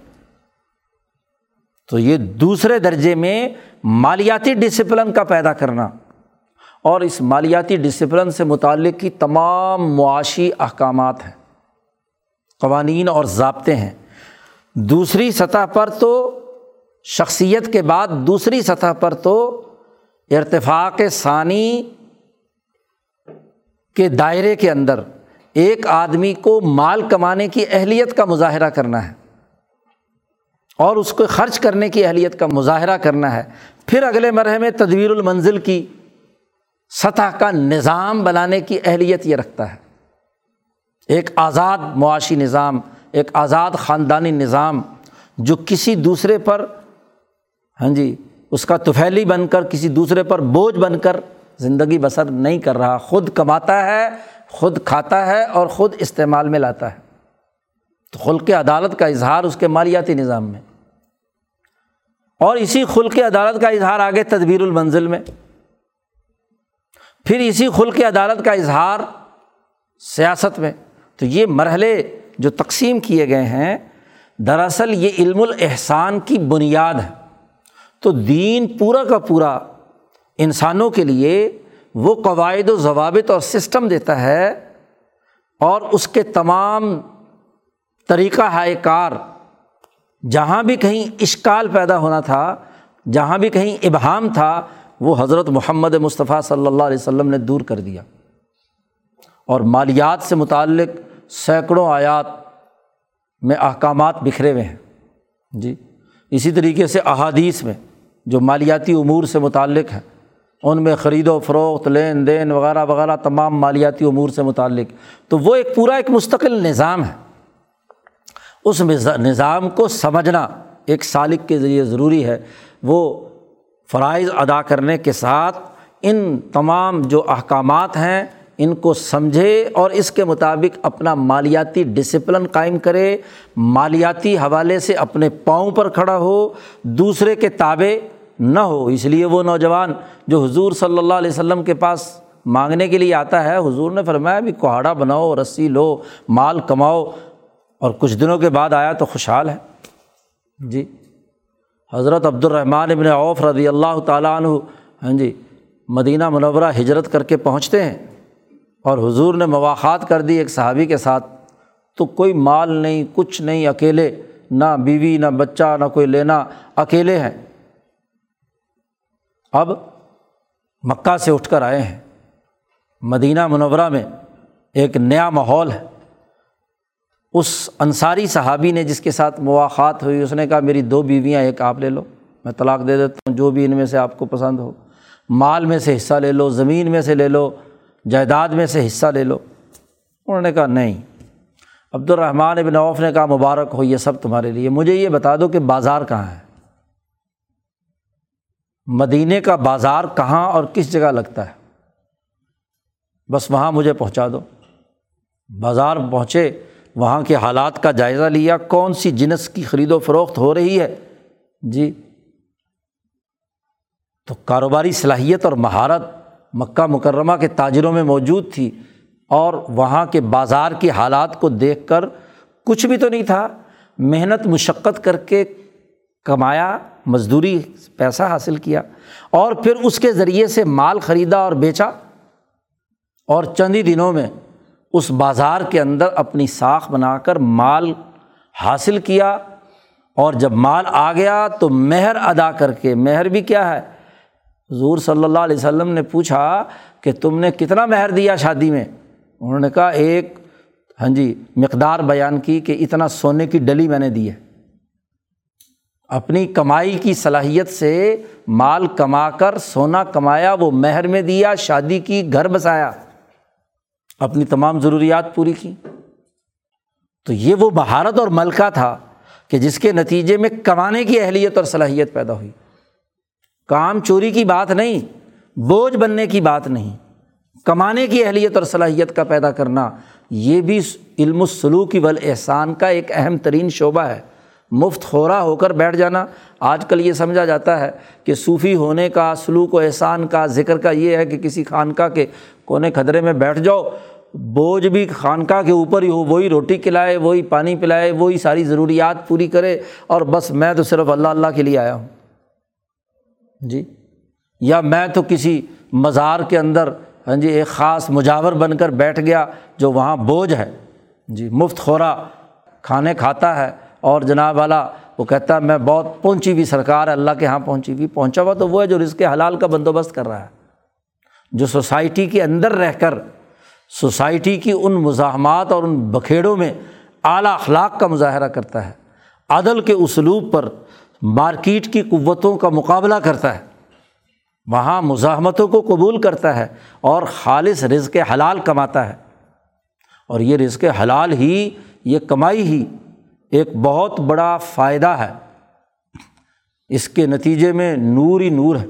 تو یہ دوسرے درجے میں مالیاتی ڈسپلن کا پیدا کرنا۔ اور اس مالیاتی ڈسپلن سے متعلق کی تمام معاشی احکامات ہیں۔ قوانین اور ضابطے ہیں۔ دوسری سطح پر تو شخصیت کے بعد دوسری سطح پر تو ارتفاق ثانی کے دائرے کے اندر ایک آدمی کو مال کمانے کی اہلیت کا مظاہرہ کرنا ہے اور اس کو خرچ کرنے کی اہلیت کا مظاہرہ کرنا ہے، پھر اگلے مرحلے میں تدویر المنزل کی سطح کا نظام بنانے کی اہلیت یہ رکھتا ہے۔ ایک آزاد معاشی نظام، ایک آزاد خاندانی نظام جو کسی دوسرے پر ہاں جی اس کا توفیلی بن کر، کسی دوسرے پر بوجھ بن کر زندگی بسر نہیں کر رہا۔ خود کماتا ہے، خود کھاتا ہے اور خود استعمال میں لاتا ہے۔ تو خلق عدالت کا اظہار اس کے مالیاتی نظام میں۔ اور اسی خلق عدالت کا اظہار آگے تدبیر المنزل میں۔ پھر اسی خلق عدالت کا اظہار سیاست میں۔ تو یہ مرحلے جو تقسیم کیے گئے ہیں، دراصل یہ علم الاحسان کی بنیاد ہے۔ تو دین پورا کا پورا انسانوں کے لیے وہ قواعد و ضوابط اور سسٹم دیتا ہے اور اس کے تمام طریقہ ہائے کار، جہاں بھی کہیں اشکال پیدا ہونا تھا، جہاں بھی کہیں ابہام تھا، وہ حضرت محمد مصطفیٰ صلی اللہ علیہ وسلم نے دور کر دیا۔ اور مالیات سے متعلق سینکڑوں آیات میں احکامات بکھرے ہوئے ہیں۔ جی اسی طریقے سے احادیث میں جو مالیاتی امور سے متعلق ہیں ان میں خرید و فروخت، لین دین وغیرہ وغیرہ تمام مالیاتی امور سے متعلق۔ تو وہ ایک پورا ایک مستقل نظام ہے۔ اس نظام کو سمجھنا ایک سالق کے ذریعے ضروری ہے۔ وہ فرائض ادا کرنے کے ساتھ ان تمام جو احکامات ہیں، ان کو سمجھے اور اس کے مطابق اپنا مالیاتی ڈسپلن قائم کرے۔ مالیاتی حوالے سے اپنے پاؤں پر کھڑا ہو، دوسرے کے تابع نہ ہو۔ اس لیے وہ نوجوان جو حضور صلی اللہ علیہ وسلم کے پاس مانگنے کے لیے آتا ہے، حضور نے فرمایا بھی کوہاڑا بناؤ، رسی لو، مال کماؤ۔ اور کچھ دنوں کے بعد آیا تو خوشحال ہے۔ جی۔ حضرت عبد الرحمٰن ابن اوف رضی اللہ تعالیٰ عنہ ہاں جی مدینہ منورہ ہجرت کر کے پہنچتے ہیں۔ اور حضور نے مواقع کر دی ایک صحابی کے ساتھ۔ تو کوئی مال نہیں، کچھ نہیں، اکیلے، نہ بیوی، نہ بچہ، نہ کوئی لینا، اکیلے ہیں۔ اب مکہ سے اٹھ کر آئے ہیں۔ مدینہ منورہ میں ایک نیا ماحول ہے۔ اس انصاری صحابی نے جس کے ساتھ مواقع ہوئی، اس نے کہا، میری دو بیویاں، ایک آپ لے لو، میں طلاق دے دیتا ہوں، جو بھی ان میں سے آپ کو پسند ہو۔ مال میں سے حصہ لے لو، زمین میں سے لے لو، جائیداد میں سے حصہ لے لو۔ انہوں نے کہا، نہیں۔ عبد الرحمٰن ابن عوف نے کہا، مبارک ہو، یہ سب تمہارے لیے۔ مجھے یہ بتا دو کہ بازار کہاں ہے۔ مدینے کا بازار کہاں اور کس جگہ لگتا ہے؟ بس وہاں مجھے پہنچا دو۔ بازار پہنچے، وہاں کے حالات کا جائزہ لیا۔ کون سی جنس کی خرید و فروخت ہو رہی ہے؟ جی تو کاروباری صلاحیت اور مہارت مکہ مکرمہ کے تاجروں میں موجود تھی اور وہاں کے بازار کی حالات کو دیکھ کر کچھ بھی تو نہیں تھا۔ محنت، مشقت کر کے کمایا، مزدوری، پیسہ حاصل کیا اور پھر اس کے ذریعے سے مال خریدا اور بیچا۔ اور چند ہی دنوں میں اس بازار کے اندر اپنی ساکھ بنا کر مال حاصل کیا۔ اور جب مال آ گیا تو مہر ادا کر کے، مہر بھی کیا ہے؟ حضور صلی اللہ علیہ وسلم نے پوچھا کہ تم نے کتنا مہر دیا شادی میں؟ انہوں نے کہا، ایک ہاں جی مقدار بیان کی کہ اتنا سونے کی ڈلی میں نے دی ہے۔ اپنی کمائی کی صلاحیت سے مال کما کر، سونا کمایا، وہ مہر میں دیا، شادی کی، گھر بسایا، اپنی تمام ضروریات پوری کی۔ تو یہ وہ بہارت اور ملکہ تھا کہ جس کے نتیجے میں کمانے کی اہلیت اور صلاحیت پیدا ہوئی۔ کام چوری کی بات نہیں، بوجھ بننے کی بات نہیں۔ کمانے کی اہلیت اور صلاحیت کا پیدا کرنا، یہ بھی علم السلوک کی بل احسان کا ایک اہم ترین شعبہ ہے۔ مفت خورا ہو کر بیٹھ جانا۔ آج کل یہ سمجھا جاتا ہے کہ صوفی ہونے کا، سلوک و احسان کا، ذکر کا یہ ہے کہ کسی خانقاہ کے کونے کھدرے میں بیٹھ جاؤ۔ بوجھ بھی خانقاہ کے اوپر ہی ہو، وہی روٹی کھلائے، وہی پانی پلائے، وہی ساری ضروریات پوری کرے۔ اور بس میں تو صرف اللہ اللہ کے لیے آیا ہوں۔ جی؟ یا میں تو کسی مزار کے اندر ہاں جی ایک خاص مجاور بن کر بیٹھ گیا جو وہاں بوجھ ہے۔ جی مفت خورا کھانے کھاتا ہے۔ اور جناب والا وہ کہتا ہے، میں بہت پہنچی ہوئی سرکار ہے، اللہ کے یہاں پہنچی ہوئی، پہنچا ہوا تو وہ ہے جو رزق حلال کا بندوبست کر رہا ہے۔ جو سوسائٹی کے اندر رہ کر، سوسائٹی کی ان مزاحمات اور ان بکھیڑوں میں اعلیٰ اخلاق کا مظاہرہ کرتا ہے، عدل کے اسلوب پر مارکیٹ کی قوتوں کا مقابلہ کرتا ہے، وہاں مزاحمتوں کو قبول کرتا ہے اور خالص رزق حلال کماتا ہے۔ اور یہ رزق حلال ہی، یہ کمائی ہی ایک بہت بڑا فائدہ ہے۔ اس کے نتیجے میں نور ہی نور ہے۔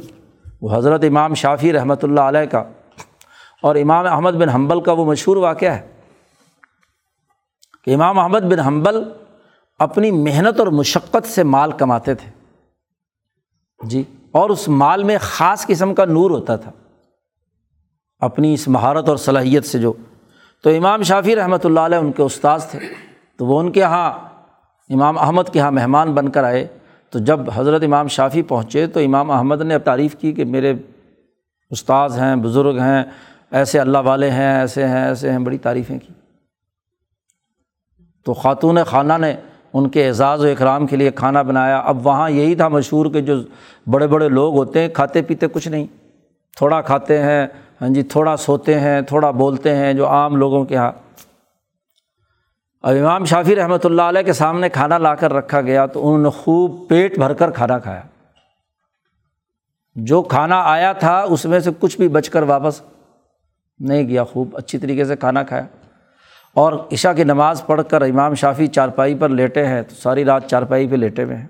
وہ حضرت امام شافی رحمۃ اللہ علیہ کا اور امام احمد بن حنبل کا وہ مشہور واقعہ ہے کہ امام احمد بن حنبل اپنی محنت اور مشقت سے مال کماتے تھے۔ جی اور اس مال میں خاص قسم کا نور ہوتا تھا۔ اپنی اس مہارت اور صلاحیت سے جو۔ تو امام شافی رحمۃ اللہ علیہ ان کے استاذ تھے۔ تو وہ ان کے یہاں امام احمد کے یہاں مہمان بن کر آئے، تو جب حضرت امام شافی پہنچے تو امام احمد نے تعریف کی کہ میرے استاذ ہیں، بزرگ ہیں، ایسے اللہ والے ہیں، ایسے ہیں ایسے ہیں، بڑی تعریفیں کی۔ تو خاتون خانہ نے ان کے اعزاز و اکرام کے لیے کھانا بنایا۔ اب وہاں یہی تھا مشہور کہ جو بڑے بڑے لوگ ہوتے ہیں، کھاتے پیتے کچھ نہیں۔ تھوڑا کھاتے ہیں ہاں جی تھوڑا سوتے ہیں، تھوڑا بولتے ہیں جو عام لوگوں کے یہاں۔ اب امام شافی رحمۃ اللہ علیہ کے سامنے کھانا لا کر رکھا گیا تو انہوں نے خوب پیٹ بھر کر کھانا کھایا۔ جو کھانا آیا تھا اس میں سے کچھ بھی بچ کر واپس نہیں گیا، خوب اچھی طریقے سے کھانا کھایا۔ اور عشاء کی نماز پڑھ کر امام شافی چارپائی پر لیٹے ہیں تو ساری رات چارپائی پہ لیٹے ہوئے ہیں۔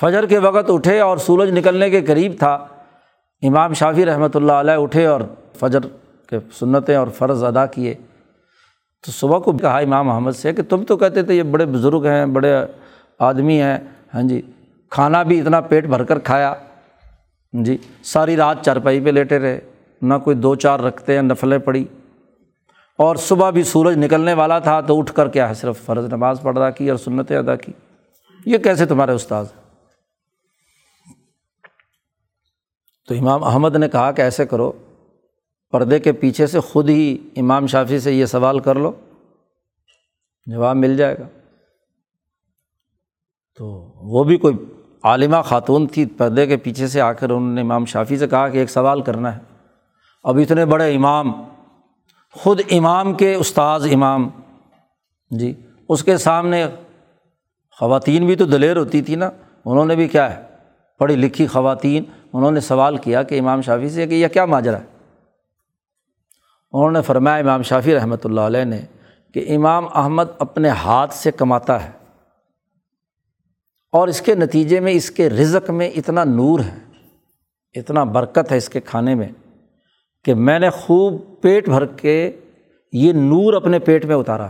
فجر کے وقت اٹھے اور سورج نکلنے کے قریب تھا۔ امام شافی رحمۃ اللہ علیہ اٹھے اور فجر کے سنتیں اور فرض ادا کیے۔ تو صبح کو کہا امام محمد سے کہ تم تو کہتے تھے یہ بڑے بزرگ ہیں، بڑے آدمی ہیں۔ ہاں جی کھانا بھی اتنا پیٹ بھر کر کھایا۔ ہاں جی ساری رات چارپائی پہ لیٹے رہے۔ نہ کوئی دو چار رکھتے ہیں، نفلیں پڑی۔ اور صبح بھی سورج نکلنے والا تھا تو اٹھ کر کیا ہے، صرف فرض نماز پڑھ رہا کی اور سنتیں ادا کی۔ یہ کیسے تمہارے استاذ؟ تو امام احمد نے کہا کہ ایسے کرو پردے کے پیچھے سے خود ہی امام شافی سے یہ سوال کر لو، جواب مل جائے گا۔ تو وہ بھی کوئی عالمہ خاتون تھی، پردے کے پیچھے سے آ کر انہوں نے امام شافی سے کہا کہ ایک سوال کرنا ہے۔ اب اتنے بڑے امام، خود امام کے استاذ امام جی اس کے سامنے خواتین بھی تو دلیر ہوتی تھی نا، انہوں نے بھی کیا ہے؟ پڑھی لکھی خواتین، انہوں نے سوال کیا کہ امام شافی سے کہ یہ کیا ماجرا ہے؟ انہوں نے فرمایا امام شافی رحمۃ اللہ علیہ نے کہ امام احمد اپنے ہاتھ سے کماتا ہے اور اس کے نتیجے میں اس کے رزق میں اتنا نور ہے، اتنا برکت ہے اس کے کھانے میں کہ میں نے خوب پیٹ بھر کے یہ نور اپنے پیٹ میں اتارا۔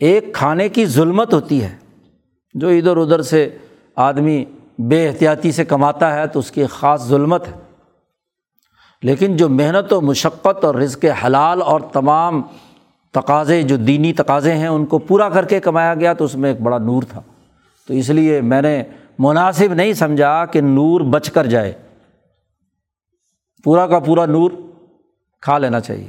ایک کھانے کی ظلمت ہوتی ہے، جو ادھر ادھر سے آدمی بے احتیاطی سے کماتا ہے تو اس کی خاص ظلمت ہے۔ لیکن جو محنت و مشقت اور رزق حلال اور تمام تقاضے جو دینی تقاضے ہیں، ان کو پورا کر کے کمایا گیا تو اس میں ایک بڑا نور تھا۔ تو اس لیے میں نے مناسب نہیں سمجھا کہ نور بچ کر جائے۔ پورا کا پورا نور کھا لینا چاہیے۔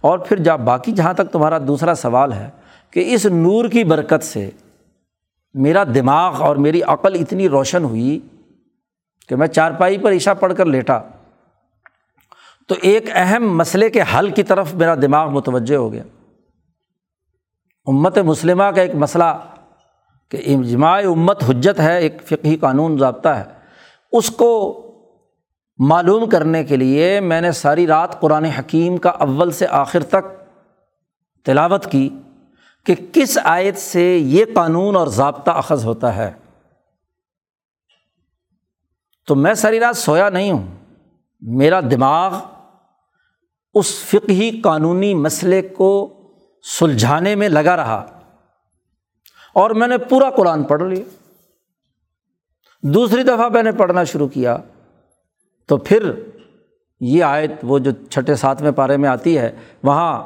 اور پھر جا باقی جہاں تک تمہارا دوسرا سوال ہے کہ اس نور کی برکت سے میرا دماغ اور میری عقل اتنی روشن ہوئی کہ میں چارپائی پر عشا پڑھ کر لیٹا۔ تو ایک اہم مسئلے کے حل کی طرف میرا دماغ متوجہ ہو گیا۔ امت مسلمہ کا ایک مسئلہ کہ اجماع امت حجت ہے، ایک فقہی قانون ضابطہ ہے۔ اس کو معلوم کرنے کے لیے میں نے ساری رات قرآن حکیم کا اول سے آخر تک تلاوت کی کہ کس آیت سے یہ قانون اور ضابطہ اخذ ہوتا ہے۔ تو میں ساری رات سویا نہیں ہوں۔ میرا دماغ اس فقہی قانونی مسئلے کو سلجھانے میں لگا رہا۔ اور میں نے پورا قرآن پڑھ لیا۔ دوسری دفعہ میں نے پڑھنا شروع کیا۔ تو پھر یہ آیت وہ جو چھٹے ساتویں پارے میں آتی ہے، وہاں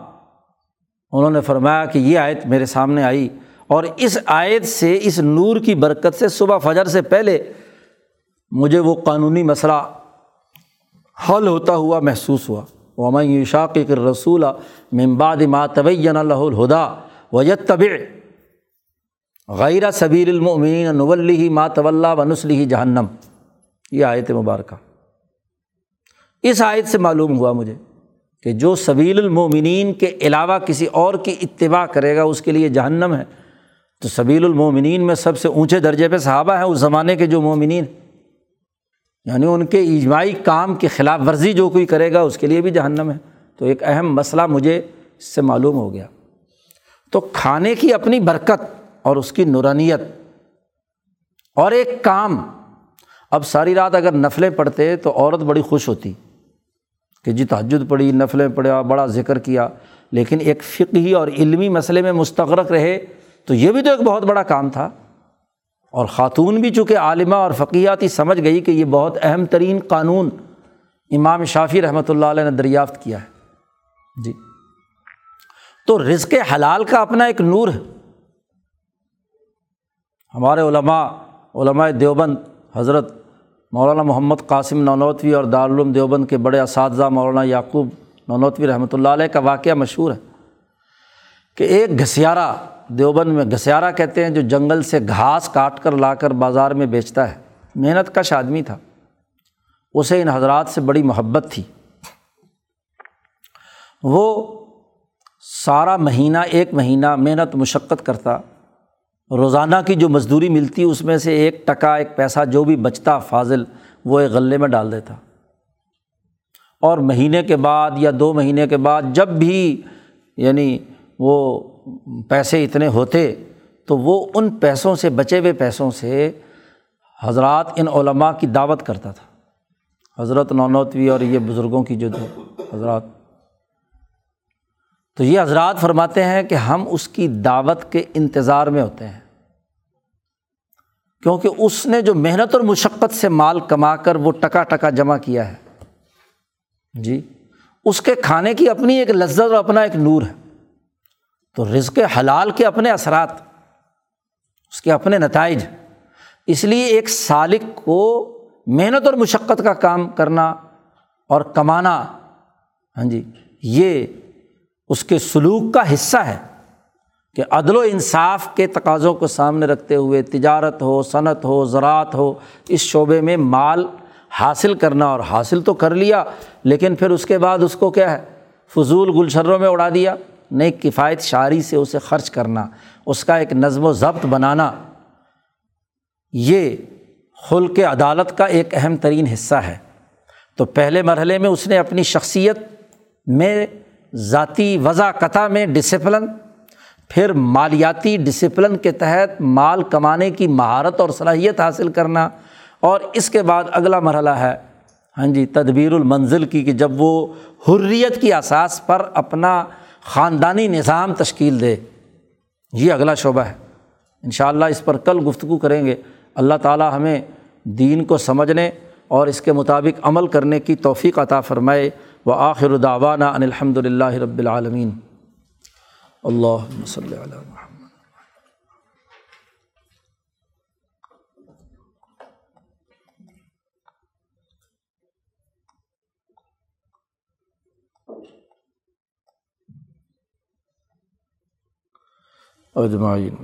انہوں نے فرمایا کہ یہ آیت میرے سامنے آئی۔ اور اس آیت سے، اس نور کی برکت سے صبح فجر سے پہلے مجھے وہ قانونی مسئلہ حل ہوتا ہوا محسوس ہوا۔ وہ شاق رسول ممباد ما طبعین الہدا ویت طب غیر صبیر المعمین نولی ما طول و نسلی جہنم یہ آیت مبارکہ۔ اس آیت سے معلوم ہوا مجھے کہ جو سبیل المومنین کے علاوہ کسی اور کی اتباع کرے گا، اس کے لیے جہنم ہے۔ تو سبیل المومنین میں سب سے اونچے درجے پہ صحابہ ہیں، اس زمانے کے جو مومنین یعنی ان کے اجماعی کام کی خلاف ورزی جو کوئی کرے گا، اس کے لیے بھی جہنم ہے۔ تو ایک اہم مسئلہ مجھے اس سے معلوم ہو گیا۔ تو کھانے کی اپنی برکت اور اس کی نورانیت اور ایک کام۔ اب ساری رات اگر نفلیں پڑھتے تو عورت بڑی خوش ہوتی کہ جی تحجد پڑھی، نفلیں پڑھا، بڑا ذکر کیا۔ لیکن ایک فقہی اور علمی مسئلے میں مستغرق رہے تو یہ بھی تو ایک بہت بڑا کام تھا۔ اور خاتون بھی چونکہ عالمہ اور فقیاتی سمجھ گئی کہ یہ بہت اہم ترین قانون امام شافی رحمۃ اللہ علیہ نے دریافت کیا ہے۔ جی۔ تو رزق حلال کا اپنا ایک نور ہے۔ ہمارے علماء علماء دیوبند، حضرت مولانا محمد قاسم نونوتوی اور دارالعلوم دیوبند کے بڑے اساتذہ مولانا یعقوب نونوتوی رحمۃ اللہ علیہ کا واقعہ مشہور ہے کہ ایک گھسیارا دیوبند میں گھسیارا کہتے ہیں جو جنگل سے گھاس کاٹ کر لا کر بازار میں بیچتا ہے۔ محنت کش آدمی تھا۔ اسے ان حضرات سے بڑی محبت تھی۔ وہ سارا مہینہ، ایک مہینہ محنت، مشقت کرتا۔ روزانہ کی جو مزدوری ملتی، اس میں سے ایک ٹکا، ایک پیسہ، جو بھی بچتا فاضل، وہ ایک غلے میں ڈال دیتا۔ اور مہینے کے بعد یا دو مہینے کے بعد جب بھی یعنی وہ پیسے اتنے ہوتے تو وہ ان پیسوں سے، بچے ہوئے پیسوں سے حضرات ان علماء کی دعوت کرتا تھا۔ حضرت نونوتوی اور یہ بزرگوں کی جو حضرات۔ تو یہ حضرات فرماتے ہیں کہ ہم اس کی دعوت کے انتظار میں ہوتے ہیں۔ کیونکہ اس نے جو محنت اور مشقت سے مال کما کر وہ ٹکا ٹکا جمع کیا ہے۔ جی اس کے کھانے کی اپنی ایک لذت اور اپنا ایک نور ہے۔ تو رزق حلال کے اپنے اثرات، اس کے اپنے نتائج۔ اس لیے ایک سالق کو محنت اور مشقت کا کام کرنا اور کمانا ہاں جی یہ اس کے سلوک کا حصہ ہے کہ عدل و انصاف کے تقاضوں کو سامنے رکھتے ہوئے تجارت ہو، صنعت ہو، زراعت ہو، اس شعبے میں مال حاصل کرنا اور حاصل تو کر لیا، لیکن پھر اس کے بعد اس کو کیا ہے؟ فضول گلشروں میں اڑا دیا۔ نئی کفایت شاعری سے اسے خرچ کرنا، اس کا ایک نظم و ضبط بنانا، یہ خلق عدالت کا ایک اہم ترین حصہ ہے۔ تو پہلے مرحلے میں اس نے اپنی شخصیت میں ذاتی وضع قطع میں ڈسپلن پھر مالیاتی ڈسپلن کے تحت مال کمانے کی مہارت اور صلاحیت حاصل کرنا، اور اس کے بعد اگلا مرحلہ ہے ہاں جی تدبیر المنزل کی، کہ جب وہ حریت کی اساس پر اپنا خاندانی نظام تشکیل دے۔ یہ اگلا شعبہ ہے۔ ان شاء اللہ اس پر کل گفتگو کریں گے۔ اللہ تعالیٰ ہمیں دین کو سمجھنے اور اس کے مطابق عمل کرنے کی توفیق عطا فرمائے۔ و آخر داوانہ ان الحمد للہ رب العالمین۔ اللہ صلی اللہ اجمعین